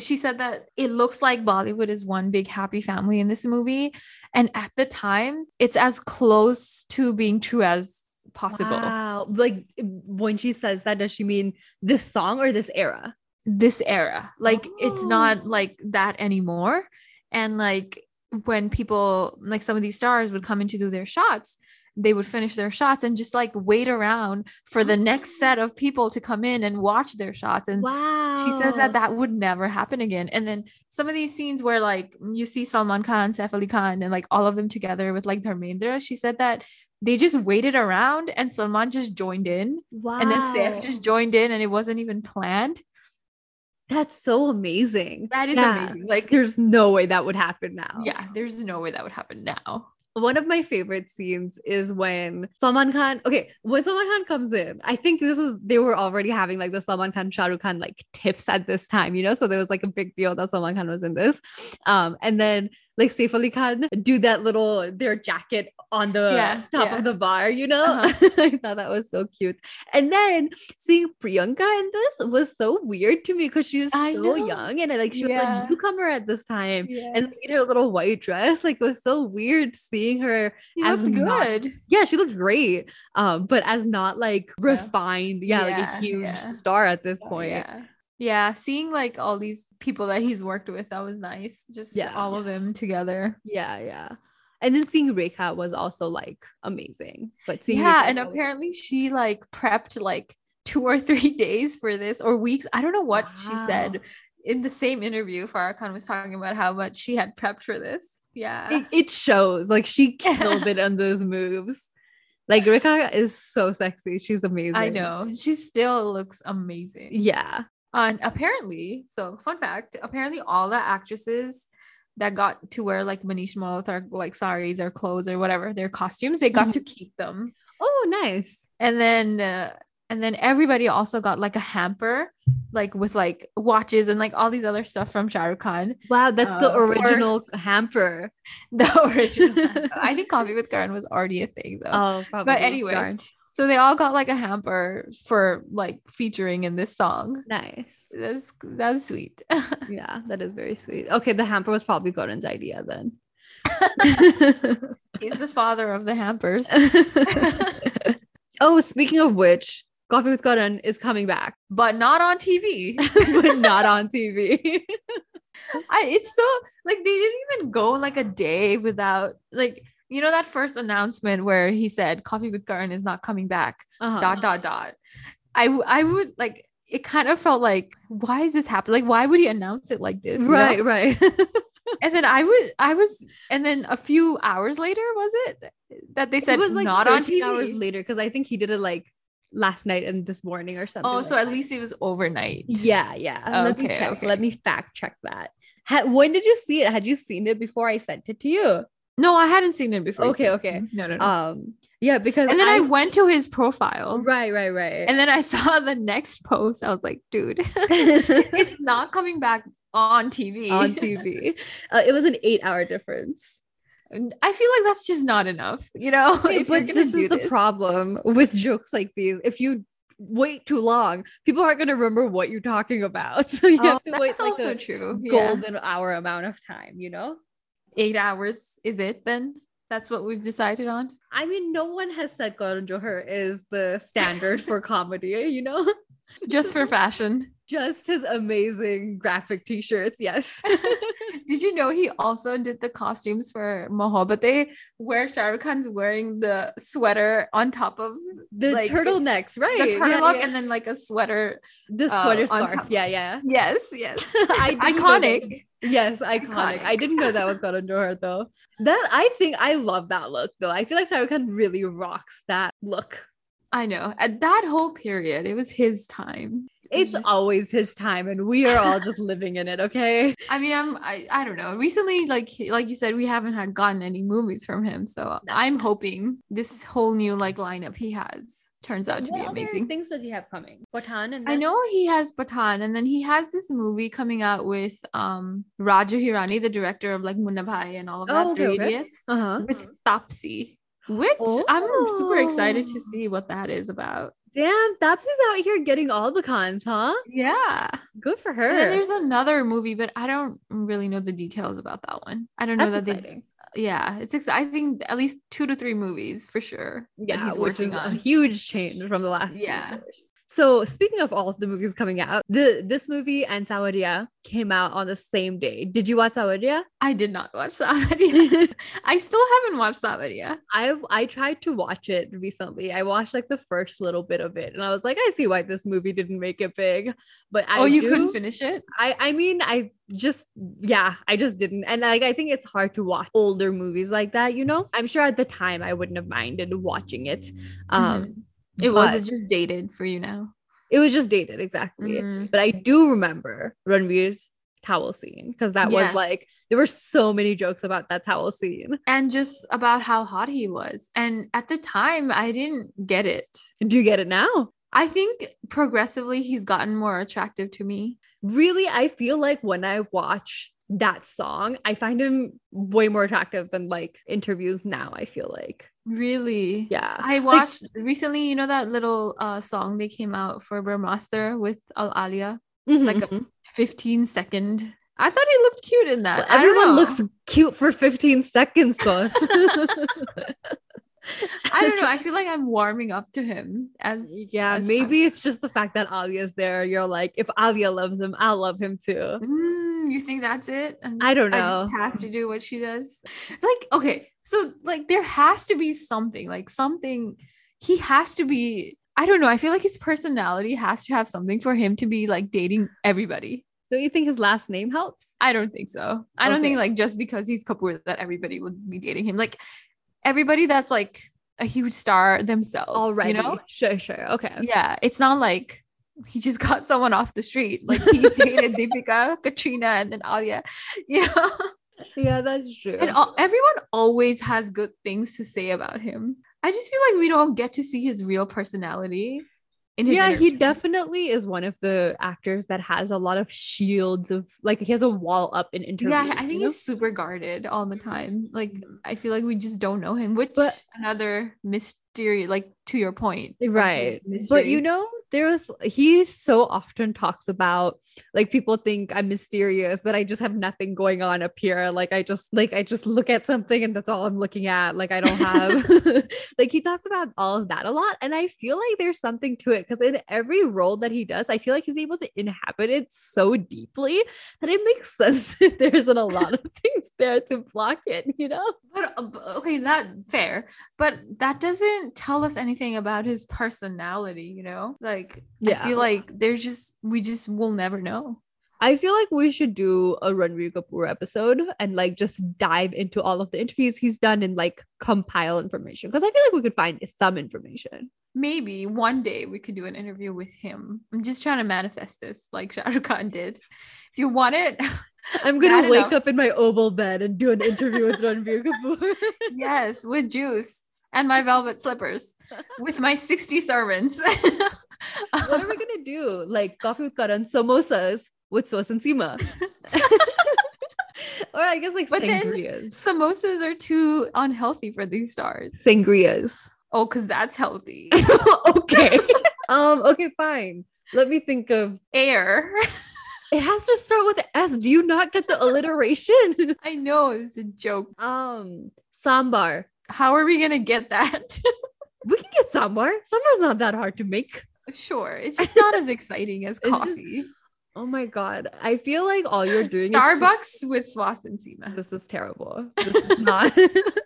she said that it looks like Bollywood is one big happy family in this movie. And at the time, it's as close to being true as possible. Wow. Like when she says that, does she mean this song or this era? This era, like, it's Oh. not like that anymore. And like, when people, like some of these stars would come in to do their shots, they would finish their shots and just like wait around for the next oh. set of people to come in and watch their shots. And Wow. she says that that would never happen again. And then some of these scenes where like you see Salman Khan, Saif Ali Khan, and like all of them together with like Dharmendra, she said that they just waited around and Salman just joined in. wow. And then Saif just joined in and it wasn't even planned. That's so amazing. That is Yeah. amazing. Like, There's no way that would happen now. yeah, there's no way that would happen now. One of my favorite scenes is when Salman Khan, okay, when Salman Khan comes in, I think this was, they were already having like the Salman Khan, Shah Rukh Khan like tips at this time, you know? So there was like a big deal that Salman Khan was in this. Um, and then like Saif Ali Khan do that little, their jacket on the Yeah, top yeah. of the bar, you know? Uh-huh. I thought that was so cute. And then seeing Priyanka in this was so weird to me because she was I so know. young and I, like she was a newcomer at this time Yeah. and in her little white dress like it was so weird seeing her she as looked not- good. yeah she looked great um but as not like refined yeah, like a huge yeah. star at this point Yeah. Yeah, seeing like all these people that he's worked with, that was nice. Just Yeah. all of them together. yeah yeah and then seeing Rekha was also like amazing but seeing yeah Rekha and was- apparently she like prepped like two or three days for this or weeks i don't know what she said in the same interview Farah Khan was talking about how much she had prepped for this yeah it, it shows like she killed it on those moves like Rekha is so sexy she's amazing i know she still looks amazing yeah and apparently so fun fact apparently all the actresses that got to wear like Manish Malhotra like saris or clothes or whatever their costumes they got Mhm. to keep them oh nice and then uh, and then everybody also got like a hamper like with like watches and like all these other stuff from Shah Rukh Khan wow that's the Uh, for- original hamper the original. I think Coffee with Karan was already a thing though oh probably But anyway. Darn. So they all got like a hamper for like featuring in this song nice that's that was sweet Yeah, that is very sweet. Okay, the hamper was probably Karan's idea then. he's the father of the hampers oh, speaking of which, Coffee with Gordon is coming back, but not on TV but not on TV. I it's so like they didn't even go like a day without like you know that first announcement where he said Coffee with Karan is not coming back Uh-huh. dot dot dot. I w- I would like it kind of felt like why is this happening? Like why would he announce it like this? know? Right, right. And then I was I was and then a few hours later was it that they said it was like not on TV hours later because I think he did it like last night and this morning or something. Oh, like so at that. least it was overnight. Yeah, yeah. Let me Okay, check. okay. Let me fact check that. Ha- when did you see it? Had you seen it before I sent it to you? No, I hadn't seen it before. Okay, it okay. No, no, no. Um, yeah, because and then I, I went to his profile. right, right, right. And then I saw the next post. I was like, dude, it's not coming back on TV. on TV. Uh, it was an eight hour difference. And I feel like that's just not enough, you know? if you're but gonna this is the problem with jokes like these. If you wait too long, people aren't going to remember what you're talking about. So you Oh, have to wait like also a true. Yeah. golden hour amount of time, you know? Eight hours is it then? That's what we've decided on. I mean, no one has said Karan Johar is the standard for comedy, you know? Just for fashion. Just his amazing graphic t-shirts, yes. Did you know he also did the costumes for Mohabbat? Where Shah Rukh Khan's wearing the sweater on top of the Like, turtlenecks, right? the turtleneck yeah. and then like a sweater. the uh, sweater on scarf. Yeah, yeah. Yes, yes. I didn't know that- Iconic. Yes, iconic. I didn't know that was Karan Johar though. That I think I love that look though. I feel like Shah Rukh Khan really rocks that look. I know. At that whole period, it was his time. It's just- always his time and we are all just living in it, okay? I mean, I'm I, I don't know. Recently, like like you said, we haven't had gotten any movies from him, so I'm hoping this whole new like lineup he has turns out to be What other amazing. things does he have coming? Bhutan and I know he has Pathaan, and then he has this movie coming out with um Raju Hirani, the director of like Munna Bhai and all of that, Oh, okay, Three okay. Idiots, Uh-huh. with Taapsee, which I'm super excited to Oh. see what that is about. Damn, Thaps is out here getting all the Khans, huh? Yeah. Good for her. And then there's another movie, but I don't really know the details about that one. I don't know That's that they yeah, it's ex- I think at least two to three movies for sure. Yeah, he's which working is a huge change from the last. few Yeah. years. So speaking of all of the movies coming out, the this movie and Saawariya came out on the same day. Did you watch Saawariya? I did not watch video. I still haven't watched video. I've I tried to watch it recently. I watched like the first little bit of it, and I was like, I see why this movie didn't make it big. But I oh, you do- couldn't finish it? I I mean, I just yeah, I just didn't. And like I think it's hard to watch older movies like that, you know? I'm sure at the time I wouldn't have minded watching it. Um It was but just dated for you now. it was just dated exactly. Mm. But I do remember Ranbir's towel scene because that Yes. was like there were so many jokes about that towel scene. And just about how hot he was. And at the time, I didn't get it. Do you get it now? I think progressively he's gotten more attractive to me. Really, I feel like when I watch that song, I find him way more attractive than like interviews now. I feel like, Really? yeah, I Like, watched recently, you know, that little uh song they came out for Brahmastra with Al Alia, mhm, like a mhm. 15 second. I thought he looked cute in that. Well, everyone looks cute for 15 seconds, sauce. I don't know. I feel like I'm warming up to him as yeah, as maybe it's just the fact that Alia's there. You're like, if Alia loves him, I'll love him too. Mm, you think that's it? I'm I don't know. I just have to do what she does. Like, okay, so like there has to be something, like something. He has to be. I don't know. I feel like his personality has to have something for him to be like dating everybody. Don't you think his last name helps? I don't think so. I don't think like just because he's Kapoor that everybody would be dating him. Like everybody that's like a huge star themselves. Already, you know? sure, sure, okay. Yeah, it's not like he just got someone off the street. Like he dated Deepika, Katrina, and then Alia. Yeah. Yeah, that's true. and all, everyone always has good things to say about him. I just feel like we don't get to see his real personality. Yeah, he definitely is one of the actors that has a lot of shields of like he has a wall up in interviews. Yeah, I think he's super guarded all the time. Like Mhm. I feel like we just don't know him, which But- another mystery. Like to your point, right. But you know there was he so often talks about like people think i'm mysterious that i just have nothing going on up here. Like i just like i just look at something and that's all i'm looking at. Like i don't have like he talks about all of that a lot and i feel like there's something to it because in every role that he does i feel like he's able to inhabit it so deeply that it makes sense that there isn't a lot of things there to block it you know But uh, okay, that fair, but that doesn't tell us anything about his personality. You know, like yeah. I feel like there's just we just will never know. I feel like we should do a Ranbir Kapoor episode and like just dive into all of the interviews he's done and like compile information because I feel like we could find some information. Maybe one day we could do an interview with him. I'm just trying to manifest this, like Shah Rukh Khan did. If you want it, I'm gonna wake enough. up in my oval bed and do an interview with Ranbir Kapoor. yes, with juice and my velvet slippers, with my 60 servants. what are we gonna do? Like coffee with Karan, samosas with sauce and sima. or I guess like But then- sangrias. Samosas are too unhealthy for these stars. Sangrias. Oh, because that's healthy. okay. um, okay, fine. Let me think of Air. it has to start with S. Do you not get the alliteration? I know it was a joke. um sambar. How are we gonna get that? We can get sambar. Sambar's not that hard to make. sure, it's just not as exciting as It's just- coffee. Oh my god. I feel like all you're doing is Starbucks with Swas and Sima. this is terrible. This is not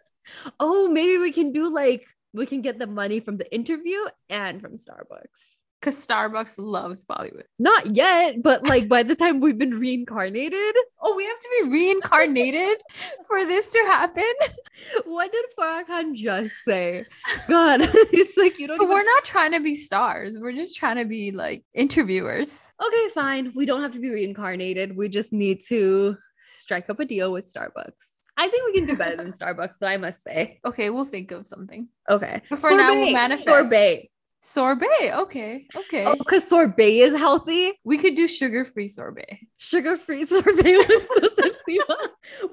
oh, maybe we can do like we can get the money from the interview and from Starbucks. Because Starbucks loves Bollywood. Not yet, but like by the time we've been reincarnated, Oh, we have to be reincarnated for this to happen. what did Farah Khan just say? God, it's like you don't. But even- we're not trying to be stars. We're just trying to be like interviewers. okay, fine. We don't have to be reincarnated. We just need to strike up a deal with Starbucks. I think we can do better than Starbucks, though. I must say. Okay, we'll think of something. Okay. But for now, we'll manifest. Sorbet. Sorbet. Okay. Okay. Oh, because sorbet is healthy. We could do sugar-free sorbet. Sugar-free sorbet was so.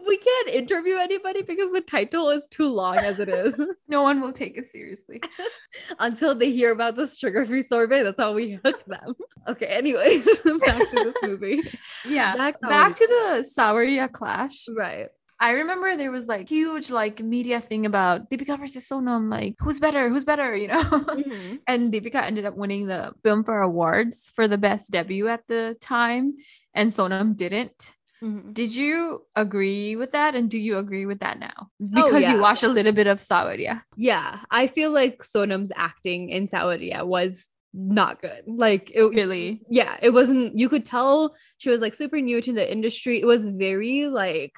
We can't interview anybody because the title is too long as it is. No one will take us seriously. Until they hear about this sugar-free sorbet, that's how we hook them. Okay, anyways, back to this movie. Yeah. Back, Back to the Saawariya clash. right. I remember there was like huge like media thing about Deepika versus Sonam, like who's better, who's better, you know. Mhm. and Deepika ended up winning the Filmfare Awards for the best debut at the time, and Sonam didn't. Mhm. Did you agree with that? And do you agree with that now? Because yeah. you watched a little bit of Saawariya. Yeah, I feel like Sonam's acting in Saawariya was not good. Like it Really? yeah, it wasn't you could tell she was like super new to the industry. It was very like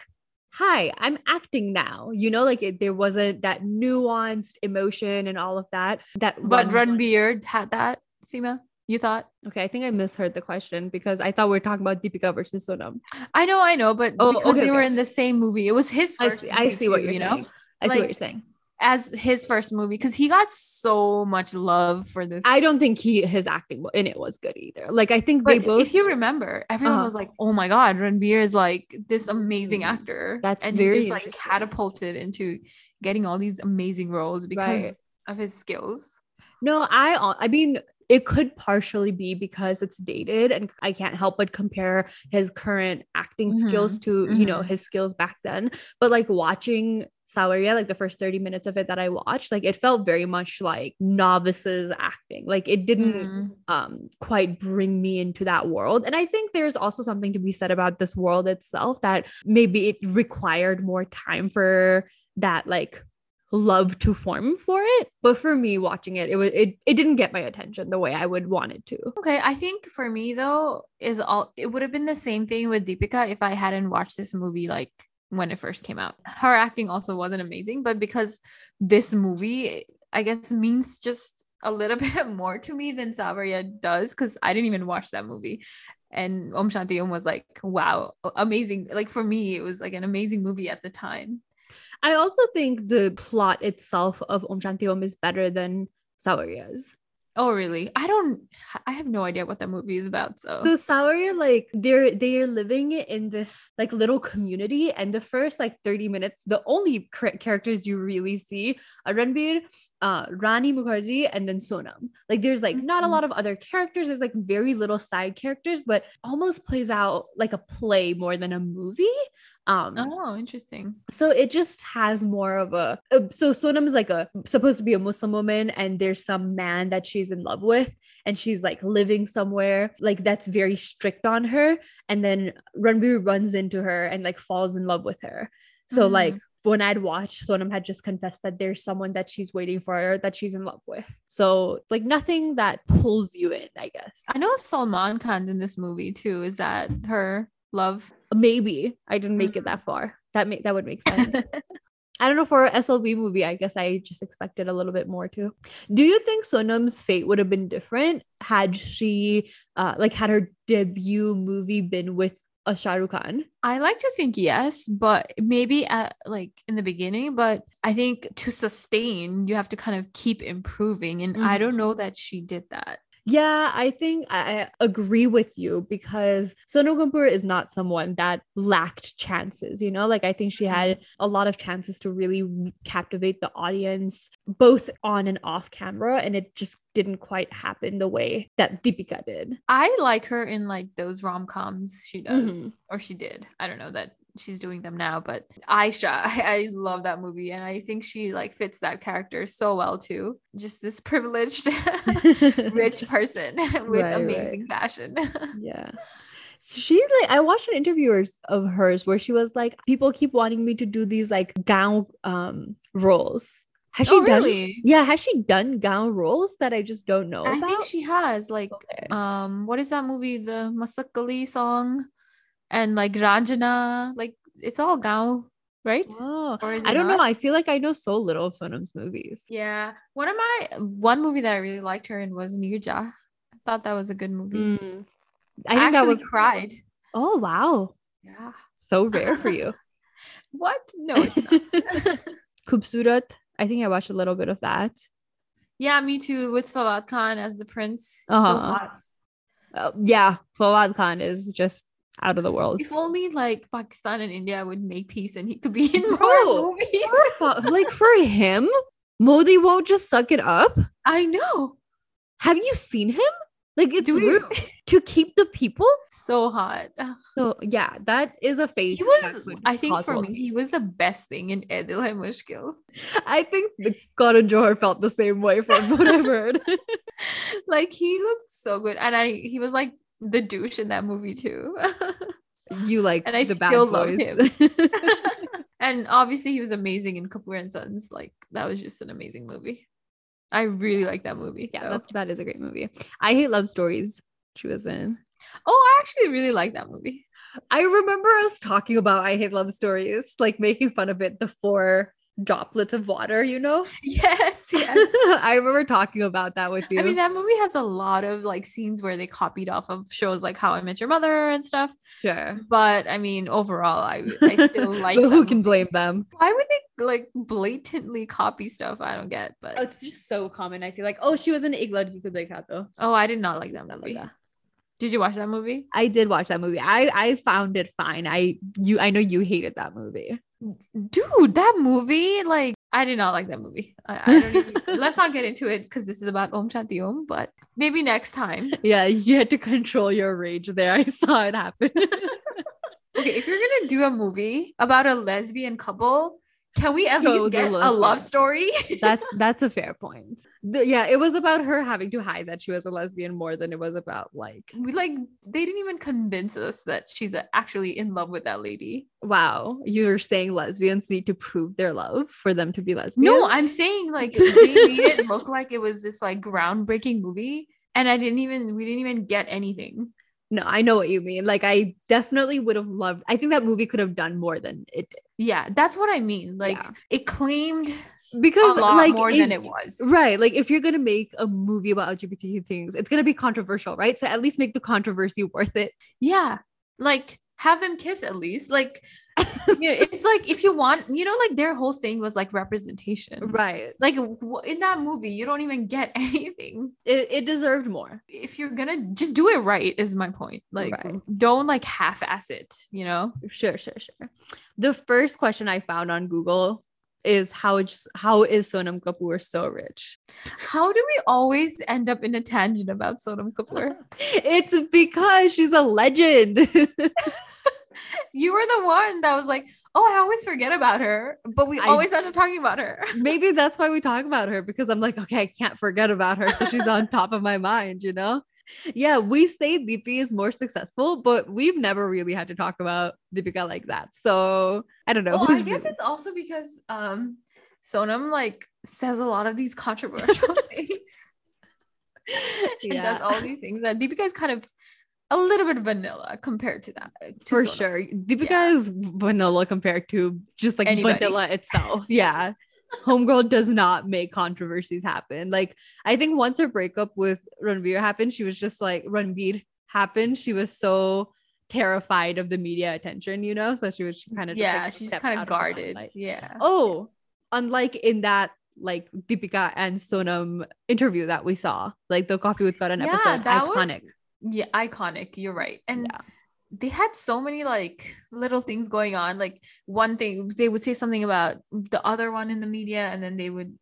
hi, I'm acting now. You know, like it, there wasn't that nuanced emotion and all of that. That But one- Ranbir had that, Seema? You thought? Okay, I think I misheard the question because I thought we were talking about Deepika versus Sonam. I know, I know, but Oh, because okay, they were in the same movie, it was his I first. see, I see what you're you saying. know, I see what you're saying. As his first movie because he got so much love for this. I don't think he his acting in it was good either. Like I think they both if you remember, everyone Uh-huh. was like, "Oh my god, Ranbir is like this amazing Mm, actor." that's and very he just like catapulted into getting all these amazing roles because Right. of his skills. No, I I mean it could partially be because it's dated and I can't help but compare his current acting skills to, you know, mhm. his skills back then. But like watching Saawariya, like the first 30 minutes of it that I watched, like it felt very much like novices acting. Like it didn't Mm. um quite bring me into that world and i think there's also something to be said about this world itself that maybe it required more time for that like love to form for it but for me watching it it was it, it didn't get my attention the way i would want it to Okay, I think for me though is all it would have been the same thing with Deepika if I hadn't watched this movie like when it first came out. Her acting also wasn't amazing, but because this movie I guess means just a little bit more to me than Saawariya does cuz I didn't even watch that movie. And Om Shanti Om was like, wow, amazing. Like for me, it was like an amazing movie at the time. i also think the plot itself of om shanti om is better than Saawariya's. Oh, really? I don't, I have no idea what that movie is about. So, So Saawariya, like they're they're living in this like little community, and the first like 30 minutes, the only characters you really see are Ranbir, uh, Rani Mukherjee, and then Sonam. Like there's like not a Mhm. lot of other characters. There's like very little side characters, but almost plays out like a play more than a movie. Um, oh, interesting. so it just has more of a uh, so Sonam is like a supposed to be a Muslim woman and there's some man that she's in love with and she's like living somewhere like that's very strict on her and then Ranbir runs into her and like falls in love with her. So Mhm. like when I'd watched, Sonam had just confessed that there's someone that she's waiting for or that she's in love with. So like nothing that pulls you in, I guess. I know Salman Khan's in this movie too. Is that her love? Maybe I didn't make it that far. That make that would make sense. I don't know for a SLB movie, I guess I just expected a little bit more too. Do you think Sonam's fate would have been different had she uh like had her debut movie been with a Shah Rukh Khan? I like to think yes, but maybe at like in the beginning. But I think to sustain, you have to kind of keep improving, and I Mhm. don't know that she did that. Yeah, I think I agree with you because Sonam Kapoor is not someone that lacked chances, you know? Like I think she had a lot of chances to really captivate the audience both on and off camera and it just didn't quite happen the way that Deepika did. I like her in like those rom coms she does, Mhm. or she did. I don't know that she's doing them now, but Aisha, I, I love that movie, and I think she like fits that character so well too. Just this privileged, rich person with Right, amazing fashion. yeah. So she's like, I watched an interview of hers where she was like, people keep wanting me to do these like gown um roles. Has she oh, done? really? Yeah, has she done gown roles that I just don't know about? I about? think she has. Like, Okay. um, what is that movie? The Masakali song, and like Raanjhanaa. Like, it's all Gao, right? Oh, Or is I don't know. I feel like I know so little of Sonam's movies. Yeah, one of my one movie that I really liked her in was Neerja. I thought that was a good movie. Mm. I, I think that actually was. cried. Oh wow, Yeah. so rare for you. What? No, it's not. Khoobsurat. I think I watched a little bit of that. yeah, me too. With Fawad Khan as the prince. So Uh-huh. hot. Uh, yeah, Fawad Khan is just out of the world. If only like Pakistan and India would make peace and he could be in more movies. For like for him, Modi won't just suck it up. I know. Have you seen him? Like it's Do we- rude to keep the people. So hot. So yeah, that is a face. He was, I think for me, he was the best thing in Edil Mushkil. I think the Karan Johar felt the same way from what I've heard. Like he looked so good. And I he was like the douche in that movie too. you like And I the bad still love boys. him. and obviously he was amazing in Kapoor and Sons. Like that was just an amazing movie. I really like that movie. yeah, so. that's, that is a great movie. I hate love stories. She was in. Oh, I actually really like that movie. I remember us talking about I hate love stories, like making fun of it. The four droplets of water, you know. Yes, yes. I remember talking about that with you. I mean, that movie has a lot of like scenes where they copied off of shows like How I Met Your Mother and stuff. sure. But I mean, overall, I I still like. Who can blame them? Why would they like blatantly copy stuff? I don't get. But Oh, it's just so common. I feel like, oh, she was in Ek Ladki Ko Dekha Toh. oh, I did not like that I love movie. that. Did you watch that movie? I did watch that movie. I I found it fine. I you I know you hated that movie. Dude, that movie, like, I did not like that movie. I, I don't even, let's not get into it because this is about Om Shanti Om, but maybe next time. Yeah, you had to control your rage there. I saw it happen. Okay, if you're gonna do a movie about a lesbian couple, can we at least get a love story? that's that's a fair point. The- yeah, it was about her having to hide that she was a lesbian more than it was about like, we like they didn't even convince us that she's actually in love with that lady. wow, you're saying lesbians need to prove their love for them to be lesbian. No, I'm saying like they made it look like it was this like groundbreaking movie, and I didn't even we didn't even get anything. No, I know what you mean. Like, I definitely would have loved. I think that movie could have done more than it did Yeah, that's what I mean. Like Yeah. it claimed because a lot like more if- than it was. Right. Like if you're gonna make a movie about LGBT things, it's gonna be controversial, right? So at least make the controversy worth it. Yeah, like have them kiss at least. Like you know, it's like if you want, you know, like their whole thing was like representation. Right. Like w- in that movie, you don't even get anything. It, it deserved more. If you're gonna just do it right, is my point. Like Right. don't like half-ass it. You know. Sure, sure, sure. The first question I found on Google is how is how is Sonam Kapoor so rich? How do we always end up in a tangent about Sonam Kapoor? It's because she's a legend. you were the one that was like, "Oh, I always forget about her," but we I- always end up talking about her. Maybe that's why we talk about her because I'm like, okay, I can't forget about her. So she's on top of my mind, you know? Yeah, we say Deepi is more successful, but we've never really had to talk about Deepika like that. So I don't know. Well, I guess really- it's also because um Sonam like says a lot of these controversial things. She does all these things that Deepika is kind of a little bit vanilla compared to that. to for Sonam. sure. Deepika Yeah. is vanilla compared to just like Anybody. vanilla itself. Yeah. Homegirl does not make controversies happen. Like I think once her breakup with Ranbir happened, she was just like Ranbir happened. She was so terrified of the media attention, you know? So she was kind of Yeah, like, she's kind of guarded. Yeah. Oh, unlike in that like Deepika and Sonam interview that we saw, like the Coffee with Karan Yeah, episode, that was- iconic. Yeah, iconic. You're right. And Yeah. They had so many like little things going on. Like one thing, they would say something about the other one in the media, and then they would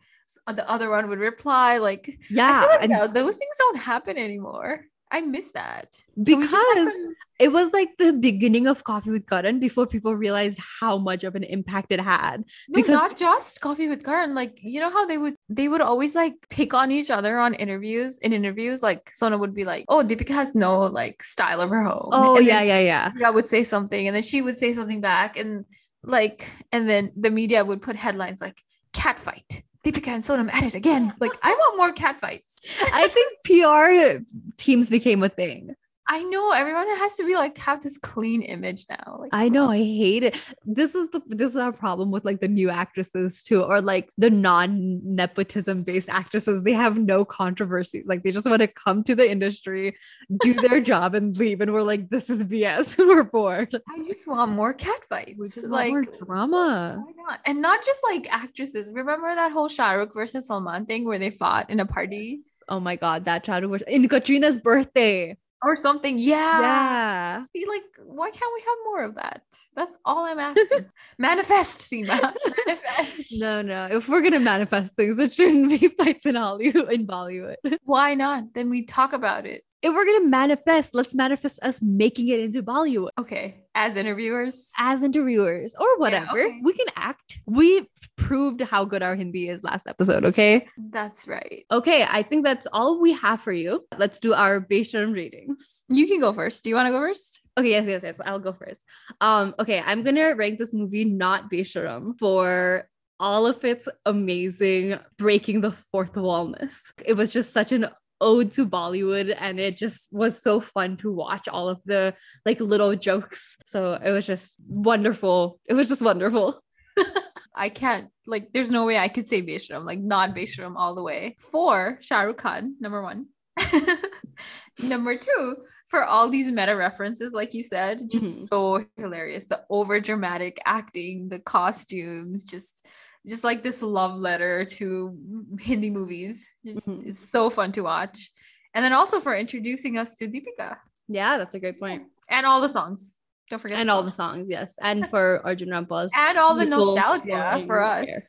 the other one would reply. Like Yeah, like and those things don't happen anymore. I miss that. Because some- it was like the beginning of Coffee with Karan before people realized how much of an impact it had. no, because- not just coffee with Karan. Like you know how they would they would always like pick on each other on interviews. In interviews, like Sona would be like, "Oh, Deepika has no like style of her home. Oh And yeah, yeah, yeah. Deepika would say something, and then she would say something back, and like, and then the media would put headlines like "cat fight." Deepika and Sonam at it again. Like, I want more cat fights. I think PR teams became a thing. I know everyone has to be like have this clean image now. Like, I know, I hate it. This is the this is our problem with like the new actresses too, or like the non-nepotism based actresses. They have no controversies. Like they just want to come to the industry, do their job, and leave. And we're like, this is BS. we're bored. I just want more cat fights. We just like more drama. why not? And not just like actresses. Remember that whole Shahrukh versus Salman thing where they fought in a party Oh my god, that childhood was in Katrina's birthday. Or something? Yeah. Yeah. See, like, why can't we have more of that? That's all I'm asking. Manifest, Seema. Manifest. No, no. If we're gonna manifest things, it shouldn't be fights in Hollywood in Bollywood. Why not? Then we talk about it. If we're gonna manifest, let's manifest us making it into Bollywood. Okay. As interviewers. as interviewers or whatever. okay. We can act. We proved how good our Hindi is last episode. Okay. That's right. Okay. I think that's all we have for you. Let's do our Besharam ratings. You can go first. Do you want to go first? Okay. Yes, yes, yes. I'll go first. Um, okay. I'm going to rank this movie not Besharam for all of its amazing breaking the fourth wallness. It was just such an ode to Bollywood and it just was so fun to watch all of the like little jokes. So it was just wonderful. It was just wonderful. I can't, like, there's no way I could say Besharam, like, not Besharam all the way. For Shah Rukh Khan, number one. number two, for all these meta references, like you said, just Mhm. so hilarious. The over dramatic acting, the costumes, just just like this love letter to Hindi movies. Just Mhm. is so fun to watch. And then also for introducing us to Deepika Yeah, that's a great point. and all the songs. Don't forget And the all the songs. yes. And for Arjun Rampal's. and all the nostalgia for us. hair.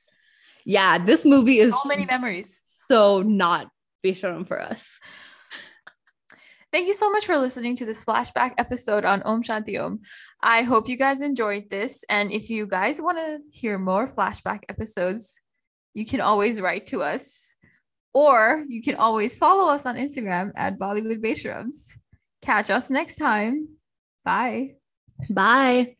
Yeah, this movie is So many memories. so not Besharam for us. Thank you so much for listening to this flashback episode on Om Shanti Om. I hope you guys enjoyed this. And if you guys want to hear more flashback episodes, you can always write to us or you can always follow us on Instagram at Bollywood Besharams. Catch us next time. Bye. Bye.